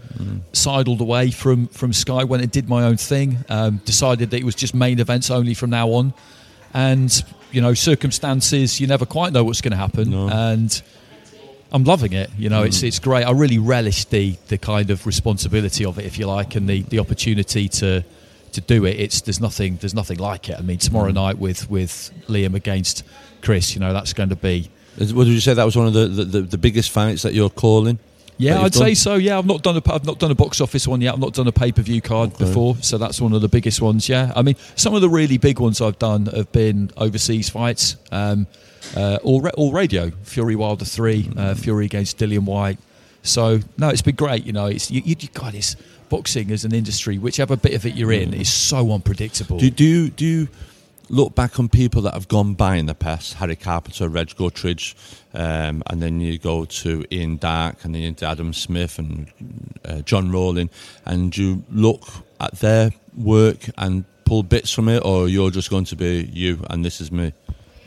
sidled away from, from Sky, went and did my own thing, um, decided that it was just main events only from now on. And you know circumstances you never quite know what's going to happen and i'm loving it you know it's it's great. I really relish the the kind of responsibility of it if you like and the the opportunity to to do it. It's there's nothing there's nothing like it. I mean tomorrow night with with liam against chris you know that's going to be Would you say that was one of the, the, the, biggest fights that you're calling? Yeah, I'd done? say so. Yeah, I've not done a I've not done a box office one yet. I've not done a pay per view card before, so that's one of the biggest ones. Yeah, I mean, some of the really big ones I've done have been overseas fights, um, uh, all ra- all radio. Fury Wilder three, uh, Fury against Dillian Whyte. So no, it's been great. You know, it's you, you, God, it's boxing as an industry, whichever bit of it you're in, is so unpredictable. Do, do do you look back on people that have gone by in the past? Harry Carpenter, Reg Gutteridge, um, and then you go to Ian Darke, and then Adam Smith and uh, John Rawling, and you look at their work and pull bits from it, or you're just going to be you, and this is me.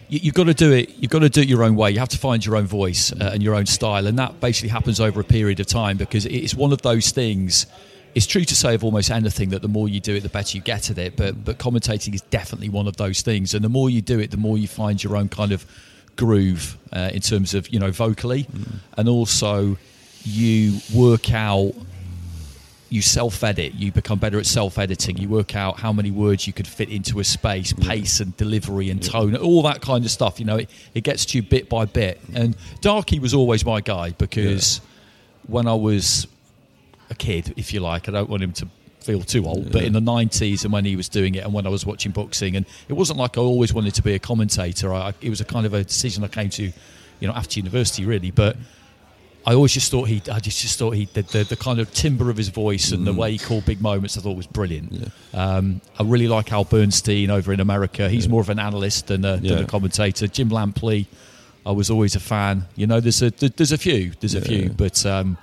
you, you've got to do it. You've got to do it your own way. You have to find your own voice uh, and your own style, and that basically happens over a period of time because it's one of those things. It's true to say of almost anything that the more you do it, the better you get at it. But but commentating is definitely one of those things, and the more you do it, the more you find your own kind of groove uh, in terms of you know vocally, and also you work out you self edit, you become better at self editing, you work out how many words you could fit into a space, pace and delivery and tone, all that kind of stuff. You know, it, it gets to you bit by bit. And Darky was always my guy because when I was a kid, if you like, I don't want him to feel too old, but in the 90s and when he was doing it and when I was watching boxing, and it wasn't like I always wanted to be a commentator. I, it was a kind of a decision I came to, you know, after university really, but. I always just thought he, I just, just thought he, the, the, the kind of timbre of his voice and the way he called big moments, I thought was brilliant. Um, I really like Al Bernstein over in America. He's more of an analyst than a, than a commentator. Jim Lampley, I was always a fan. You know, there's a, there's a few, there's a few, but um,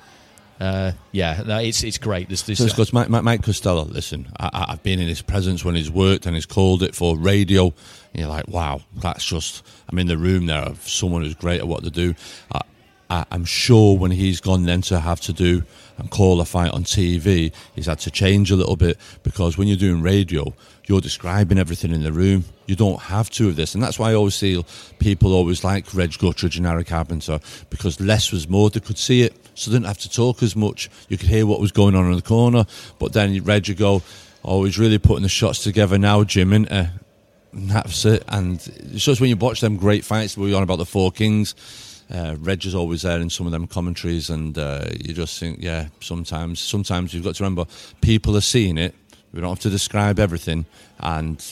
uh, yeah, no, it's it's great. There's, there's So it's because Mike, Mike, Mike Costello, listen, I, I've been in his presence when he's worked and he's called it for radio. And you're like, wow, that's just, I'm in the room there of someone who's great at what they do. I, I, I'm sure when he's gone then to have to do and call a fight on TV, he's had to change a little bit because when you're doing radio, you're describing everything in the room. You don't have to of this. And that's why I always see people always like Reg Gutteridge and Harry Carpenter because less was more. They could see it, so they didn't have to talk as much. You could hear what was going on in the corner. But then Reg would go, oh, he's really putting the shots together now, Jim, into and that's it. And it's just when you watch them great fights, we were on about the Four Kings. Uh, Reg is always there in some of them commentaries, and uh, you just think, yeah, sometimes, sometimes you've got to remember people are seeing it. We don't have to describe everything, and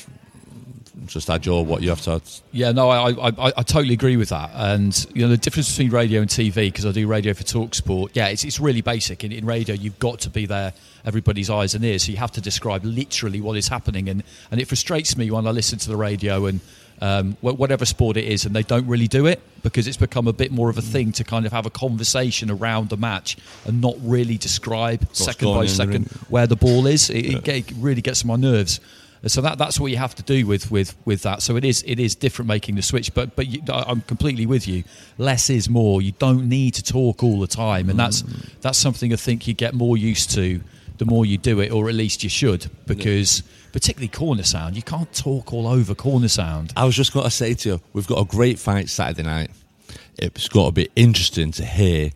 just add your what you have to. Add. Yeah, no, I, I, I, totally agree with that. And you know, the difference between radio and TV, because I do radio for Talksport. Yeah, it's, it's really basic. In, in radio, you've got to be there, everybody's eyes and ears. So you have to describe literally what is happening. And and it frustrates me when I listen to the radio and. Um, wh- whatever sport it is, and they don't really do it because it's become a bit more of a thing to kind of have a conversation around the match and not really describe second by the second where the ball is. It, it it really gets on my nerves. So that that's what you have to do with with with that. So it is it is different making the switch, but but you, I'm completely with you. Less is more. You don't need to talk all the time, and that's mm. that's something I think you get more used to the more you do it, or at least you should, because particularly corner sound, you can't talk all over corner sound. I was just going to say to you, we've got a great fight Saturday night. It's got to be interesting to hear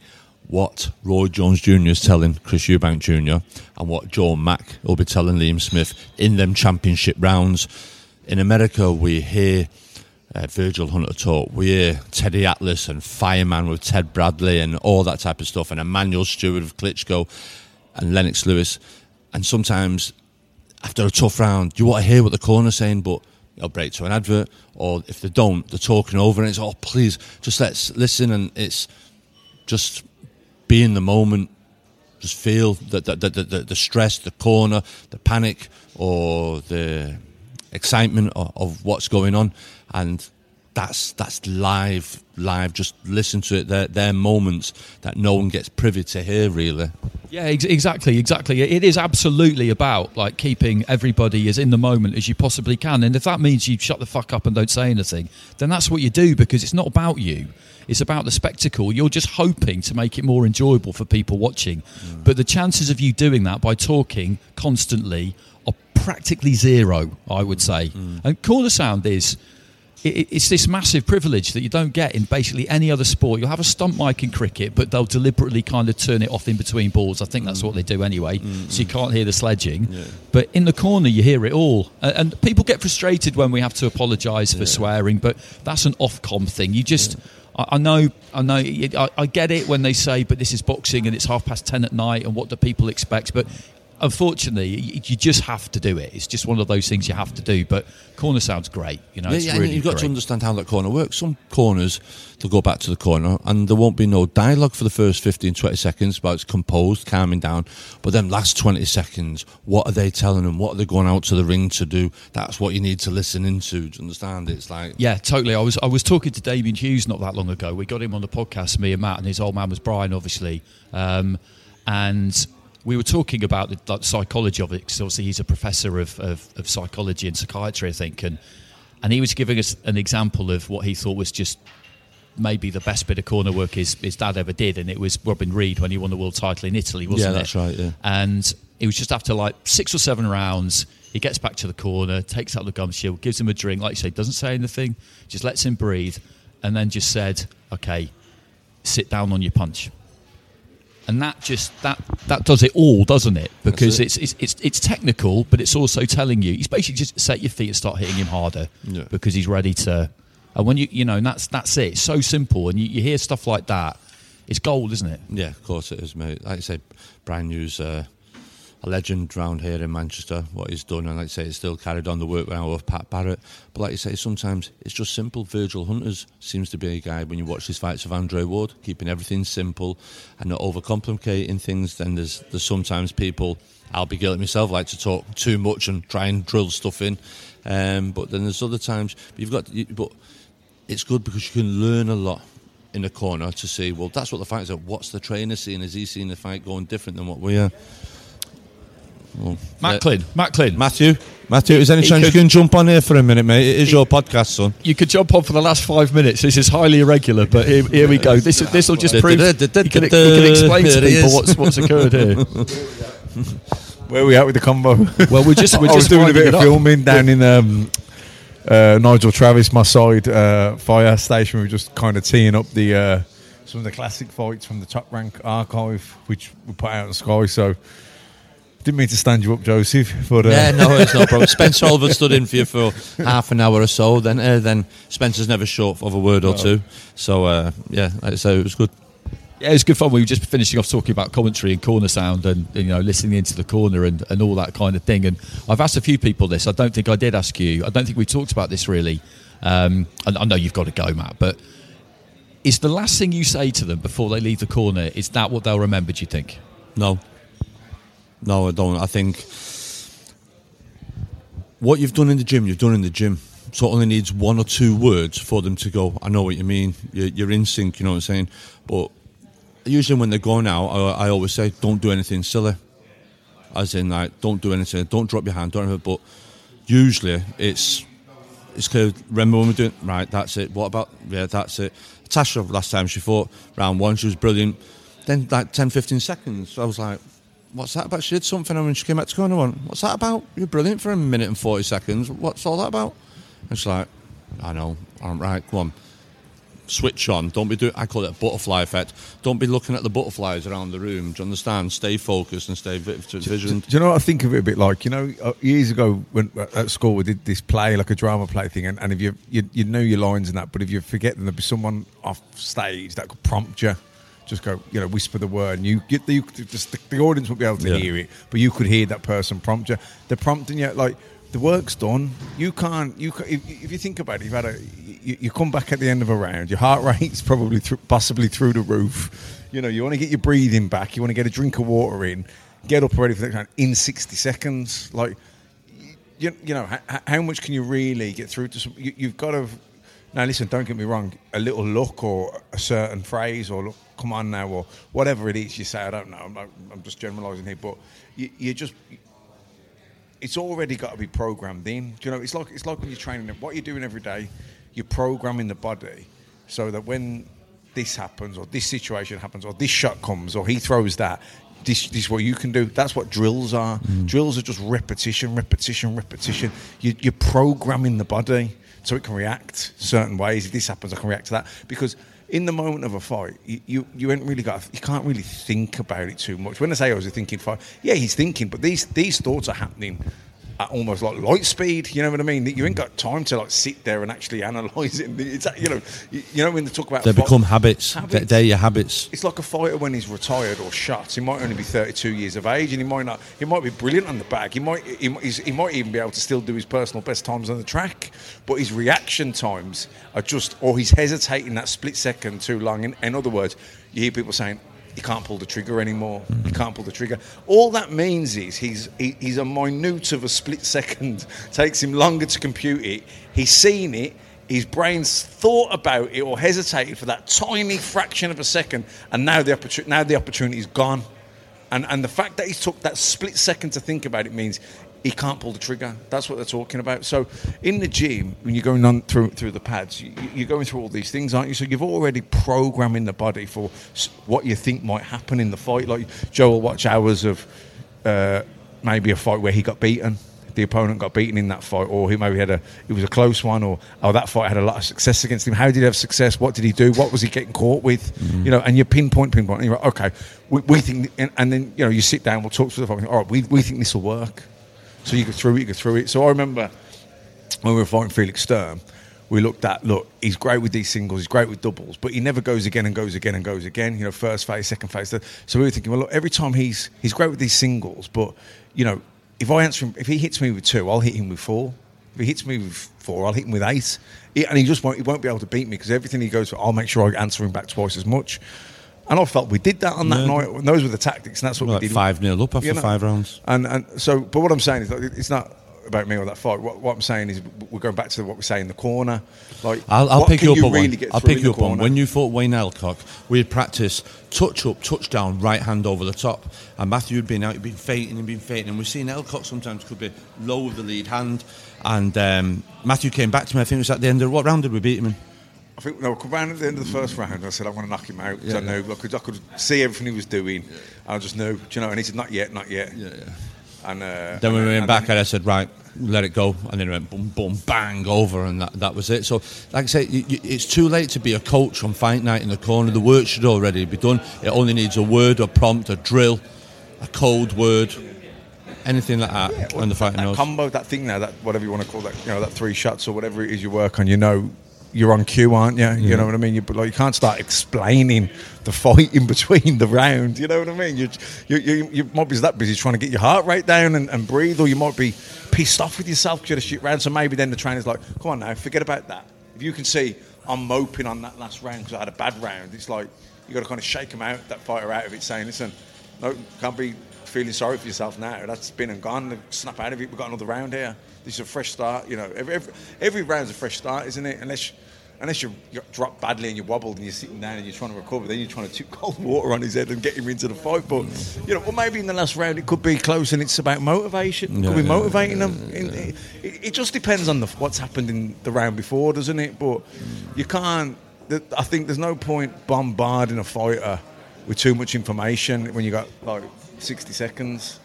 what Roy Jones Jr. is telling Chris Eubank Jr. and what Joe Mack will be telling Liam Smith in them championship rounds. In America, we hear uh, Virgil Hunter talk. We hear Teddy Atlas and Fireman with Ted Bradley and all that type of stuff, and Emanuel Steward of Klitschko and Lennox Lewis. And sometimes after a tough round, you want to hear what the corner's saying, but they'll break to an advert, or if they don't, they're talking over and it's, oh, please, just let's listen. And it's just be in the moment, just feel the, the, the, the, the stress, the corner, the panic, or the excitement of, of what's going on. And that's that's live, live. Just listen to it. They're, they're moments that no one gets privy to hear, really. Yeah, ex- exactly, exactly. It is absolutely about like keeping everybody as in the moment as you possibly can, and if that means you shut the fuck up and don't say anything, then that's what you do because it's not about you. It's about the spectacle. You're just hoping to make it more enjoyable for people watching, mm. but the chances of you doing that by talking constantly are practically zero. I would mm. say, mm. and corner sound is it's this massive privilege that you don't get in basically any other sport. You'll have a stump mic in cricket, but they'll deliberately kind of turn it off in between balls. I think that's what they do anyway, so you can't hear the sledging. But in the corner, you hear it all. And, and people get frustrated when we have to apologise for swearing, but that's an Ofcom thing. You just. I I know, I know. I I get it when they say, "But this is boxing and it's half past ten at night, and what do people expect?" But unfortunately, you you just have to do it. It's just one of those things you have to do. But corner sounds great, you know. Yeah, yeah, really you've got great. to understand how that corner works. Some corners, they'll go back to the corner and there won't be no dialogue for the first 15, 20 seconds about it's composed, calming down. But then last 20 seconds, what are they telling them? What are they going out to the ring to do? That's what you need to listen into. You understand? It's like, Yeah, totally. I was I was talking to Damian Hughes not that long ago. We got him on the podcast, me and Matt, and his old man was Brian, obviously. Um, and we were talking about the like, psychology of it because obviously he's a professor of, of, of psychology and psychiatry, I think, and and he was giving us an example of what he thought was just maybe the best bit of corner work his, his dad ever did, and it was Robin Reid when he won the world title in Italy, wasn't Yeah, it? that's right, yeah. And it was just after like six or seven rounds, he gets back to the corner, takes out the gum shield, gives him a drink, like you say, doesn't say anything, just lets him breathe, and then just said, "Okay, sit down on your punch." And that just that that does it all, doesn't it? Because That's it's, it's it's it's technical, but it's also telling you. He's basically just set your feet and start hitting him harder Yeah. because he's ready to. And when you you know, and that's that's it. It's so simple, and you, you hear stuff like that, it's gold, isn't it? yeah, of course it is, mate. Like I say, brand new's uh, a legend round here in Manchester. What he's done, and like I say, he's still carried on the work now with Pat Barrett. But like you say, sometimes it's just simple. Virgil Hunters seems to be a guy when you watch his fights with Andre Ward, keeping everything simple and not overcomplicating things. Then there's there's sometimes people. I'll be guilty myself. Like to talk too much and try and drill stuff in. Um, but then there's other times you've got. But it's good because you can learn a lot in the corner to see. Well, that's what the fighters are. What's the trainer seeing? Is he seeing the fight going different than what we are? Well, Matt Clint, Matt Clint. Matthew, Matthew, is there any He chance could- you can jump on here for a minute, mate? It is your podcast, son. You could jump on for the last five minutes. This is highly irregular, but here, here we go. This this will just prove. You can, you can explain to There people what's what's occurred here. Where are we at with the combo? Well, we're just- we're I was just doing a bit of filming down in um, uh, Nigel Travis, my side uh, fire station. We were just kind of teeing up the uh, some of the classic fights from the top rank archive, which we put out on Sky. So didn't mean to stand you up, Joseph, but uh, yeah, no, it's no problem. Spencer Oliver stood in for you for half an hour or so. Then, uh, then Spencer's never short of a word or No. two. So, uh, yeah, like I say, it was good. Yeah, it was good fun. We were just finishing off talking about commentary and corner sound and, you know listening into the corner and, and all that kind of thing. And I've asked a few people this. I don't think I did ask you. I don't think we talked about this really. Um, and I know you've got to go, Matt, but is the last thing you say to them before they leave the corner is that what they'll remember? Do you think? No. No, I don't. I think what you've done in the gym, you've done in the gym. So it only needs one or two words for them to go, I know what you mean. You're, in sync, you know what I'm saying? But usually when they're going out, I, I always say, don't do anything silly. As in, like, don't do anything, don't drop your hand, don't have But usually it's it's clear. Remember when we're doing right? That's it. What about yeah? That's it. Tasha last time she fought round one, she was brilliant. Then like 10, 15 seconds, I was like, "What's that about?" She did something, and when she came back to corner, I went, "What's that about? You're brilliant for a minute and forty seconds. What's all that about?" And she's like, "I know. I'm right. Come on." Switch on. Don't be doing. I call it a butterfly effect. Don't be looking at the butterflies around the room. Do you understand? Stay focused and stay vi- vigilant. Do you know what I think of it a bit like? You know, uh, years ago when at school we did this play, like a drama play thing, and, and if you, you you know your lines and that, but if you forget them, there'd be someone off stage that could prompt you. Just go, you know, whisper the word, and you get the, you, just, the, the audience won't be able to Yeah. hear it, but you could hear that person prompt you. They're prompting you like the work's done. You can't. You ca if, if you think about it, you've had a you, you come back at the end of a round. Your heart rate's probably through, possibly through the roof. You know, you want to get your breathing back. You want to get a drink of water in. Get up ready for the next round in sixty seconds. Like you, you know, how, how much can you really get through to some? You, you've got to. Now, listen, don't get me wrong. A little look or a certain phrase or look, come on now or whatever it is you say. I don't know. I'm, not, I'm just generalising here, but you, you just. It's already got to be programmed in. Do you know? It's like it's like when you're training. What you're doing every day, you're programming the body so that when this happens or this situation happens or this shot comes or he throws that this, this is what you can do that's what drills are mm. drills are just repetition repetition repetition you, you're programming the body so it can react certain ways. If this happens i can react to that. Because in the moment of a fight you, you, you ain't really got you can't really think about it too much. When i say i was thinking fight yeah he's thinking but these these thoughts are happening at almost like light speed. You know what I mean? You ain't got time to like sit there and actually analyze it. It's you know, you, know when they talk about They fight- become habits. They- They're your habits. It's like a fighter when he's retired or shot. He might only be 32 years of age, and he might not. He might be brilliant on the bag. He might. He, he might even be able to still do his personal best times on the track. But his reaction times are just, or he's hesitating that split second too long. In, in other words, you hear people saying. He can't pull the trigger anymore. He can't pull the trigger. All that means is he's he, he's a minute of a split second. Takes him longer to compute it. He's seen it. His brain's thought about it or hesitated for that tiny fraction of a second, and now the opportunity now the opportunity's gone. And and the fact that he took that split second to think about it means he can't pull the trigger. That's what they're talking about. So in the gym, when you're going on through through the pads, you, you're going through all these things, aren't you? So you've already programming the body for what you think might happen in the fight. Like Joe will watch hours of uh, maybe a fight where he got beaten. The opponent got beaten in that fight, or he maybe had a it was a close one, or oh that fight had a lot of success against him. How did he have success? What did he do? What was he getting caught with? You know, and you pinpoint, pinpoint, and you're like, okay, we, we think, and, and then you know you sit down, we'll talk through the fight. All right, we, we think this will work. So you go through it, you go through it. So I remember when we were fighting Felix Sturm, we looked at. Look, he's great with these singles, he's great with doubles, but he never goes again and goes again and goes again. You know, first phase, second phase. So we were thinking, well, look, every time he's he's great with these singles, but you know, if I answer him, if he hits me with two, I'll hit him with four. If he hits me with four, I'll hit him with eight. He- and he just won't, he won't be able to beat me because everything he goes for, I'll make sure I answer him back twice as much. And I felt we did that on that Yeah. night. And those were the tactics, and that's what Like we did. 5-0 up after You know? five rounds. And and so, but what I'm saying is, it's not about me or that fight. What, what I'm saying is, we're going back to what we say in the corner. Like, I'll, I'll pick you up on really one. I'll pick you up on when you fought Wayne Alcock. We had practiced touch up, touch down, right hand over the top, and Matthew had been out, he'd been feinting and been feinting, and we've seen Alcock sometimes could be low with the lead hand, and um, Matthew came back to me. I think it was at the end of what round did we beat him in? I think no, come round at the end of the first round. I said I want to knock him out because Yeah, I knew I could, I could see everything he was doing. I just knew, do you know. And he said, "Not yet, not yet." Yeah, yeah. And uh, Then we and- went and back then- and I said, right, let it go. And then it went boom, boom, bang, over, and that, that was it. So, like I say, you, you, it's too late to be a coach on fight night in the corner. The work should already be done. It only needs a word, a prompt, a drill, a code word, anything like that on the fighting that combo, that thing now, that whatever you want to call that, you know, that three shots or whatever it is you work on, you know, you're on cue, aren't you? You Yeah. know what I mean? You, like, you can't start explaining the fight in between the rounds. You know what I mean? You, you, you, you might be that busy trying to get your heart rate down and, and breathe, or you might be pissed off with yourself because you had a shit round. So maybe then the trainer's like, come on now, forget about that. If you can see I'm moping on that last round because I had a bad round, it's like you got to kind of shake him out, that fighter out of it, saying, listen, no, can't be feeling sorry for yourself now. That's been and gone. Snap out of it. We've got another round here. This is a fresh start. You know, every, every, every round's a fresh start, isn't it? Unless unless you drop badly and you wobbled and you're sitting down and you're trying to recover, then you're trying to tip cold water on his head and get him into the fight. But you know, well, maybe in the last round it could be close and it's about motivation. Yeah, could be yeah, motivating them. In- It, it just depends on the, what's happened in the round before, doesn't it? But you can't. I think there's no point bombarding a fighter with too much information when you got like 60 seconds.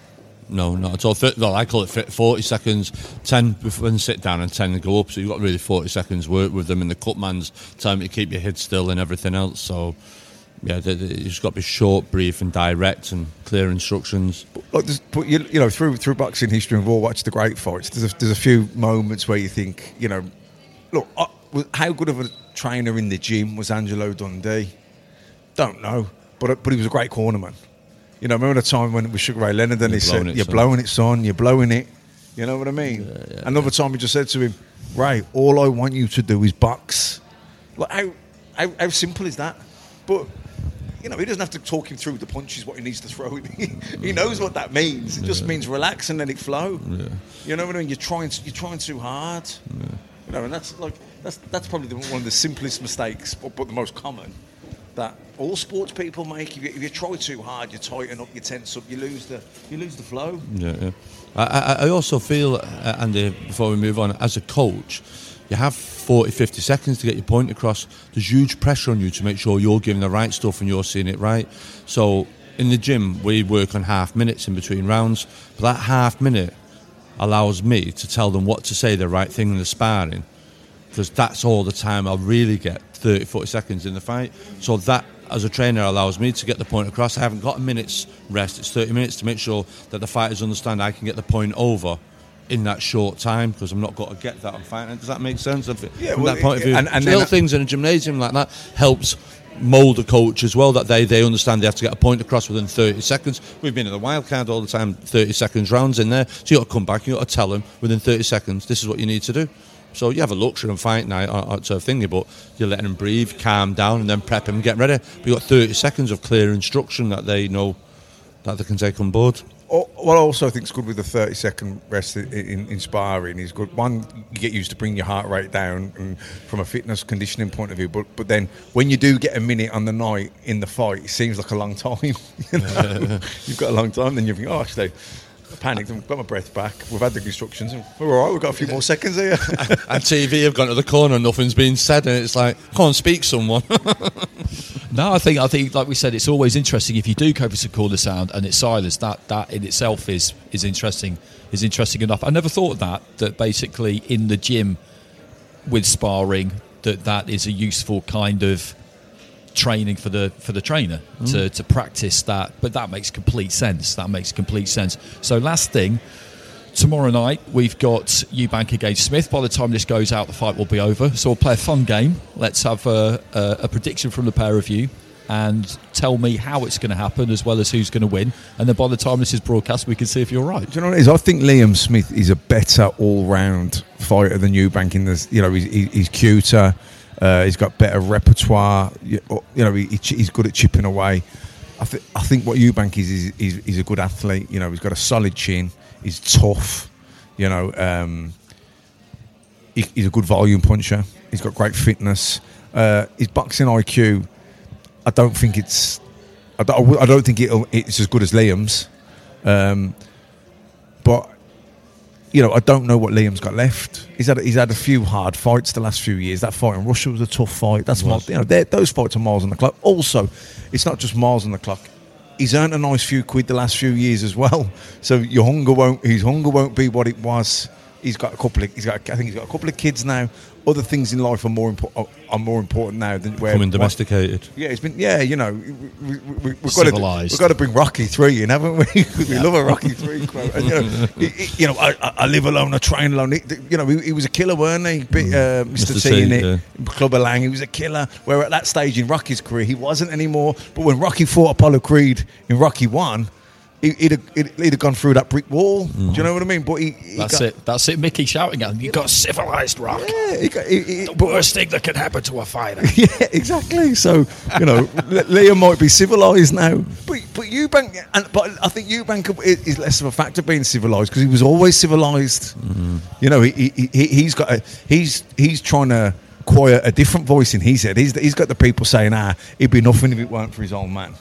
No, not at all. Well, I call it 40 seconds, 10 before and sit down and 10 to go up. So you've got really 40 seconds work with them in the cut man's time to keep your head still and everything else. So, yeah, th- th- you've got to be short, brief, and direct and clear instructions. But you, you know, through through boxing history, and we've all watched the great fights. There's a, there's a few moments where you think, you know, look, uh, how good of a trainer in the gym was Angelo Dundee? Don't know, but but he was a great cornerman. You know, remember the time when was Sugar Ray Leonard and You're he said, "You're son." blowing it, son. You're blowing it." You know what I mean? Another time he just said to him, "Ray, all I want you to do is box." Like how how, how simple is that? But you know, he doesn't have to talk him through the punches what he needs to throw. he knows what that means. It just means relax and let it flow. Yeah. You know what I mean? You're trying, you're trying too hard. You know, and that's like that's that's probably the, one of the simplest mistakes, but, but the most common that all sports people make. If you, if you try too hard, you tighten up, you tense up, you lose the you lose the flow. Yeah, yeah. I, I, I also feel, uh, Andy, before we move on, as a coach, you have 40, 50 seconds to get your point across. There's huge pressure on you to make sure you're giving the right stuff and you're seeing it right. So in the gym, we work on half minutes in between rounds. But that half minute allows me to tell them what to say, the right thing in the sparring. Because that's all the time I'll really get 30, 40 seconds in the fight. So that, as a trainer, allows me to get the point across. I haven't got a minute's rest. It's 30 minutes to make sure that the fighters understand I can get the point over in that short time because I'm not going to get that on fighting. Does that make sense? From Yeah, from well, that point of view, and- and little things in a gymnasium like that helps mould a coach as well that they, they understand they have to get a point across within 30 seconds. We've been in the wild card all the time, 30 seconds rounds in there. So you've got to come back, you've got to tell them within 30 seconds, this is what you need to do. So you have a luxury on fight night or, or sort of thingy, but you're letting them breathe, calm down, and then prep them, get ready. But you got 30 seconds of clear instruction that they know that they can take on board. Or- What I also think is good with the 30 second rest in, in, in sparring is good. One, you get used to bring your heart rate down and from a fitness conditioning point of view. But but then when you do get a minute on the night in the fight, it seems like a long time. you? You've got a long time, then you think, oh, actually, panicked and got my breath back. We've had the instructions. And we're all right. We've got a few more seconds here. and TV have gone to the corner, nothing's been said, and it's like, come on, speak someone. No, I think I think like we said, it's always interesting if you do go for some corner sound and it's silence. That that in itself is is interesting is interesting enough. I never thought of that. That basically in the gym with sparring, that that is a useful kind of training for the for the trainer to, Mm. to practice that. But that makes complete sense. That makes complete sense. So last thing, tomorrow night we've got Eubank against Smith. By the time this goes out, the fight will be over. So we'll play a fun game. Let's have a, a, a prediction from the pair of you and tell me how it's going to happen as well as who's going to win. And then by the time this is broadcast, we can see if you're right. Do you know what it is? I think Liam Smith is a better all-round fighter than Eubank. In this, you know, he's, he's cuter. Uh, he's got better repertoire. You you know, he, he's good at chipping away. I, th- I think what Eubank is, is, he's a good athlete. You know, he's got a solid chin. He's tough. You know, um, he, he's a good volume puncher. He's got great fitness. Uh, his boxing IQ, I don't think it's. I don't, I don't think it's as good as Liam's. Um, but you know, I don't know what Liam's got left. He's had he's had a few hard fights the last few years. That fight in Russia was a tough fight. That's miles, you know, those fights are miles on the clock. Also, it's not just miles on the clock. He's earned a nice few quid the last few years as well. So your hunger won't his hunger won't be what it was. He's got a couple of he's got I think he's got a couple of kids now. Other things in life are more important are more important now than where Becoming domesticated. yeah, it's been. Yeah, you know, we, we, we've got to we've got to bring Rocky three in, haven't we? we love a Rocky three quote. And, you know, you know, I, I- live alone, I train alone. He- you know, he, he was a killer, weren't he? Bit, uh, Mr. Mr. T T, in it, yeah. Clubber Lang. He was a killer. Where at that stage in Rocky's career, he wasn't anymore. But when Rocky fought Apollo Creed in Rocky one. He- He'd have, he'd, he'd have gone through that brick wall. Do you know what I mean? But he, he That's got, it. That's it. Mickey shouting at him. You got civilized rock. Yeah, he got, he, he, The worst thing that can happen to a fighter. yeah, exactly. So you know, Liam might be civilized now, but but Eubank, and but I think Eubank is less of a factor being civilized because he was always civilized. You know, he, he he- he's got a, he's he's trying to quiet a different voice in his head. He's he's got the people saying, ah, he'd be nothing if it weren't for his old man.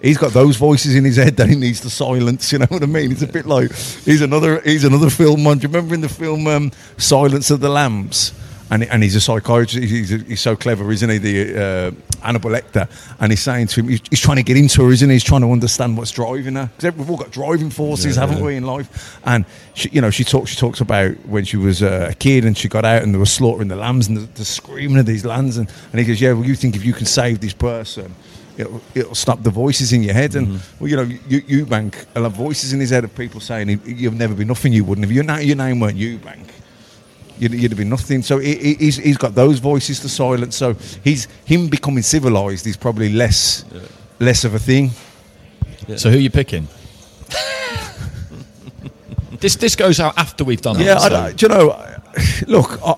He's got those voices in his head that he needs to silence. You know what I mean? It's a bit like he's another he's another film. one. Do you remember in the film um, Silence of the Lambs? And, and he's a psychiatrist. He's, he's so clever, isn't he? The uh, Hannibal Lecter, and he's saying to him, he's, he's trying to get into her, isn't he? He's trying to understand what's driving her. Because we've all got driving forces, Yeah, haven't yeah. we, in life? And she, you know, she talks. She talks about when she was uh, a kid and she got out and they were slaughtering the lambs and the, the screaming of these lambs. And, and he goes, "Yeah, well, you think if you can save this person." It'll, it'll stop the voices in your head, and Mm-hmm. well, you know, you, Eubank will have voices in his head of people saying, "You- "You've never been nothing. You wouldn't. If your, na- your name weren't Eubank, you'd, you'd have been nothing. So he, he- he's, he's got those voices to silence. So he's him becoming civilized is probably less less of a thing. So who are you picking? this this goes out after we've done Yeah, it. I so don't, do you know? Look, uh,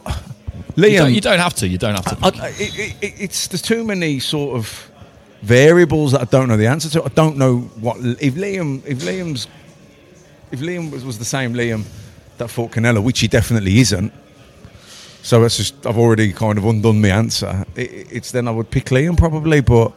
you, Liam. don't, you don't have to. You don't have to. I, I, it, it, it's there's too many sort of variables that I don't know the answer to. I don't know what if Liam if Liam's if Liam was, was the same Liam that fought Canelo, which he definitely isn't. So that's just I've already kind of undone my answer. It, it's then I would pick Liam probably, but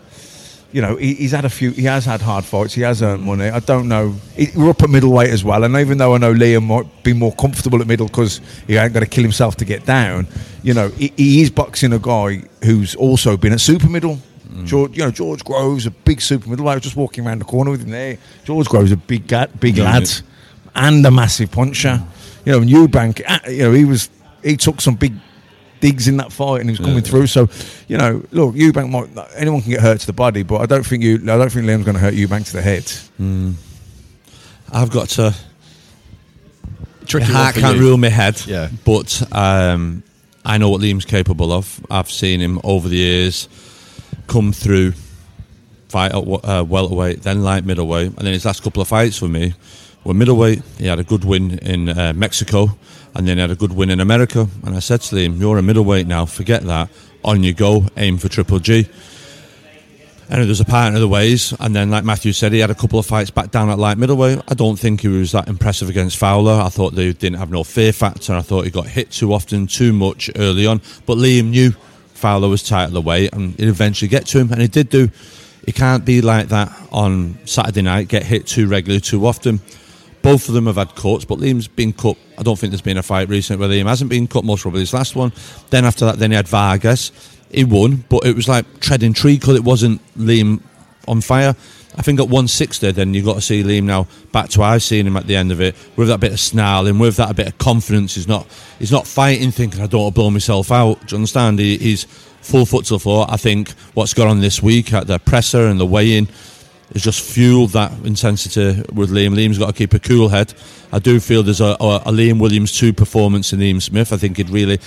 you know he, he's had a few. He has had hard fights. He has earned money. I don't know. He, we're up at middleweight as well, and even though I know Liam might be more comfortable at middle because he ain't got to kill himself to get down, you know he, he is boxing a guy who's also been at super middle. George, you know George Groves, a big super middleweight. I was just walking around the corner with him there. George Groves, a big gat, big Yeah. lad, and a massive puncher. You know, and Eubank, uh, you know, he was he took some big digs in that fight and he was coming Yeah. through. So, you know, look, Eubank might anyone can get hurt to the body, but I don't think you, I don't think Liam's going to hurt Eubank to the head. I've got to. Tricky my heart can't you. rule my head. Yeah. But um, I know what Liam's capable of. I've seen him over the years come through, fight at uh, welterweight, then light middleweight, and then his last couple of fights for me were middleweight. He had a good win in uh, Mexico, and then he had a good win in America. And I said to him, "You're a middleweight now. Forget that. On you go. Aim for Triple G." And there's a part of the ways, and then like Matthew said, he had a couple of fights back down at light middleweight. I don't think he was that impressive against Fowler. I thought they didn't have no fear factor. I thought he got hit too often, too much early on. But Liam knew Fowler was the weight, and he'd eventually get to him, and he did do. He can't be like that on Saturday night, get hit too regularly, too often. Both of them have had cuts, but Liam's been cut. I don't think there's been a fight recently where Liam hasn't been cut, most probably his last one. Then after that, then he had Vargas. He won, but it was like treading treacle. it wasn't Liam on fire. I think at 160, then you've got to see Liam now back to I've seen him at the end of it with that bit of snarling, with that bit of confidence. He's not he's not fighting thinking I don't want to blow myself out. Do you understand? He, he's full foot to the floor. I think what's gone on this week at the presser and the weigh-in, has just fueled that intensity with Liam. Liam's got to keep a cool head. I do feel there's a, a, Liam Williams 2 performance in Liam Smith. I think he'd really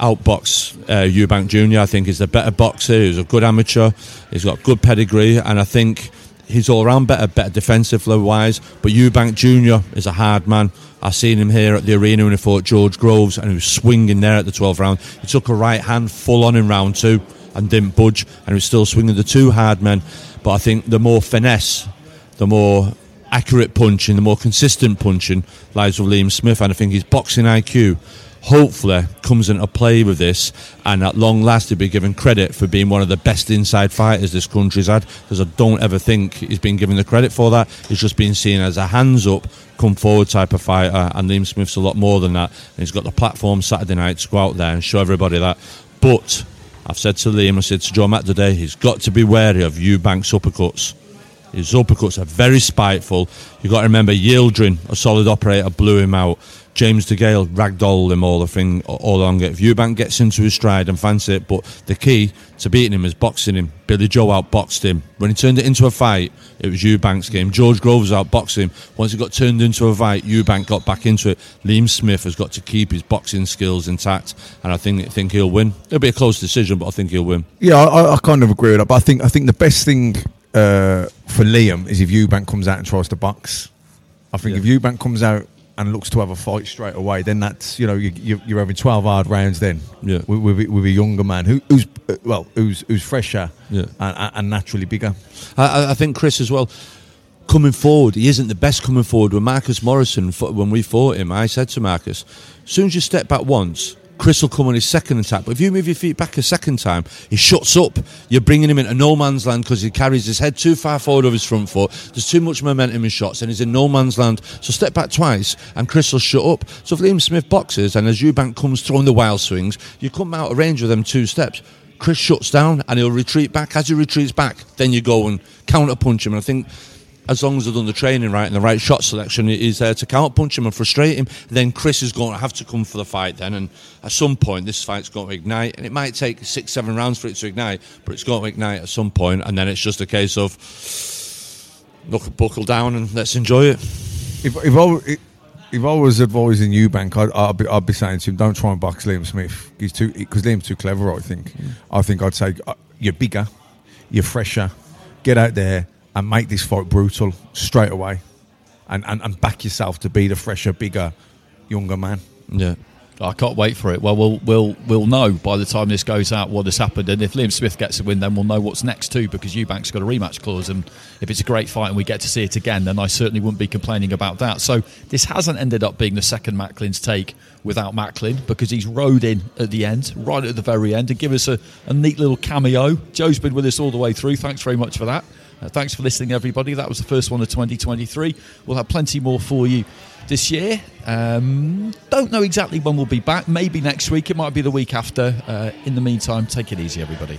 outbox uh, Eubank Jr. I think he's a better boxer, he's a good amateur, he's got good pedigree, and I think he's all around better, better defensively wise. But Eubank Jr. is a hard man. I seen him here at the arena when he fought George Groves, and he was swinging there at the 12th round. He took a right hand full on in round two and didn't budge, and he was still swinging the two hard men. But I think the more finesse, the more accurate punching, the more consistent punching lies with Liam Smith, and I think his boxing IQ hopefully comes into play with this and at long last he'll be given credit for being one of the best inside fighters this country's had because I don't ever think he's been given the credit for that he's just been seen as a hands up come forward type of fighter and Liam Smith's a lot more than that and he's got the platform Saturday night to go out there and show everybody that but I've said to Liam I said to Joe Matt today he's got to be wary of Eubanks uppercuts his uppercuts are very spiteful. You've got to remember, Yildirim, a solid operator, blew him out. James DeGale ragdolled him all the thing all along it. If Eubank gets into his stride and fancy it, but the key to beating him is boxing him. Billy Joe outboxed him. When he turned it into a fight, it was Eubank's game. George Groves outboxed him. Once it got turned into a fight, Eubank got back into it. Liam Smith has got to keep his boxing skills intact, and I think think he'll win. It'll be a close decision, but I think he'll win. Yeah, I, I kind of agree with that. But I think I think the best thing uh, for Liam is if Eubank comes out and tries to box. I think if Eubank comes out and looks to have a fight straight away, then that's you know you, you're having twelve hard rounds then. Yeah. with, with, with a younger man who, who's well who's who's fresher Yeah. and, and naturally bigger. I, I- think Chris as well. Coming forward, he isn't the best coming forward. With Marcus Morrison, when we fought him, I said to Marcus, as soon as you step back once, Chris will come on his second attack. But if you move your feet back a second time, he shuts up. You're bringing him into no man's land because he carries his head too far forward of his front foot. There's too much momentum in shots, and he's in no man's land. So step back twice, and Chris will shut up. So if Liam Smith boxes, and as Eubank comes throwing the wild swings, you come out of range with them two steps. Chris shuts down and he'll retreat back. As he retreats back, then you go and counter punch him. And I think as long as they've done the training right and the right shot selection, he's there to counter punch him and frustrate him. Then Chris is going to have to come for the fight then. And at some point, this fight's going to ignite. And it might take six, seven rounds for it to ignite, but it's going to ignite at some point. And then it's just a case of look, buckle down and let's enjoy it. If if I, if I was advising Eubank, I'd, I'd be I'd be saying to him, don't try and box Liam Smith. He's too because Liam's too clever. I think. I think I'd say uh, you're bigger, you're fresher. Get out there and make this fight brutal straight away, and and, and back yourself to be the fresher, bigger, younger man. Yeah. I can't wait for it. Well, we'll we'll we'll know by the time this goes out what has happened, and if Liam Smith gets a win, then we'll know what's next too. Because Eubank's got a rematch clause, and if it's a great fight and we get to see it again, then I certainly wouldn't be complaining about that. So this hasn't ended up being the second Macklin's take without Macklin because he's rode in at the end, right at the very end, and give us a, a neat little cameo. Joe's been with us all the way through. Thanks very much for that. Uh, thanks for listening, everybody. That was the first one of 2023. We'll have plenty more for you this year. Um, don't know exactly when we'll be back. Maybe next week. It might be the week after. Uh, in the meantime, take it easy, everybody.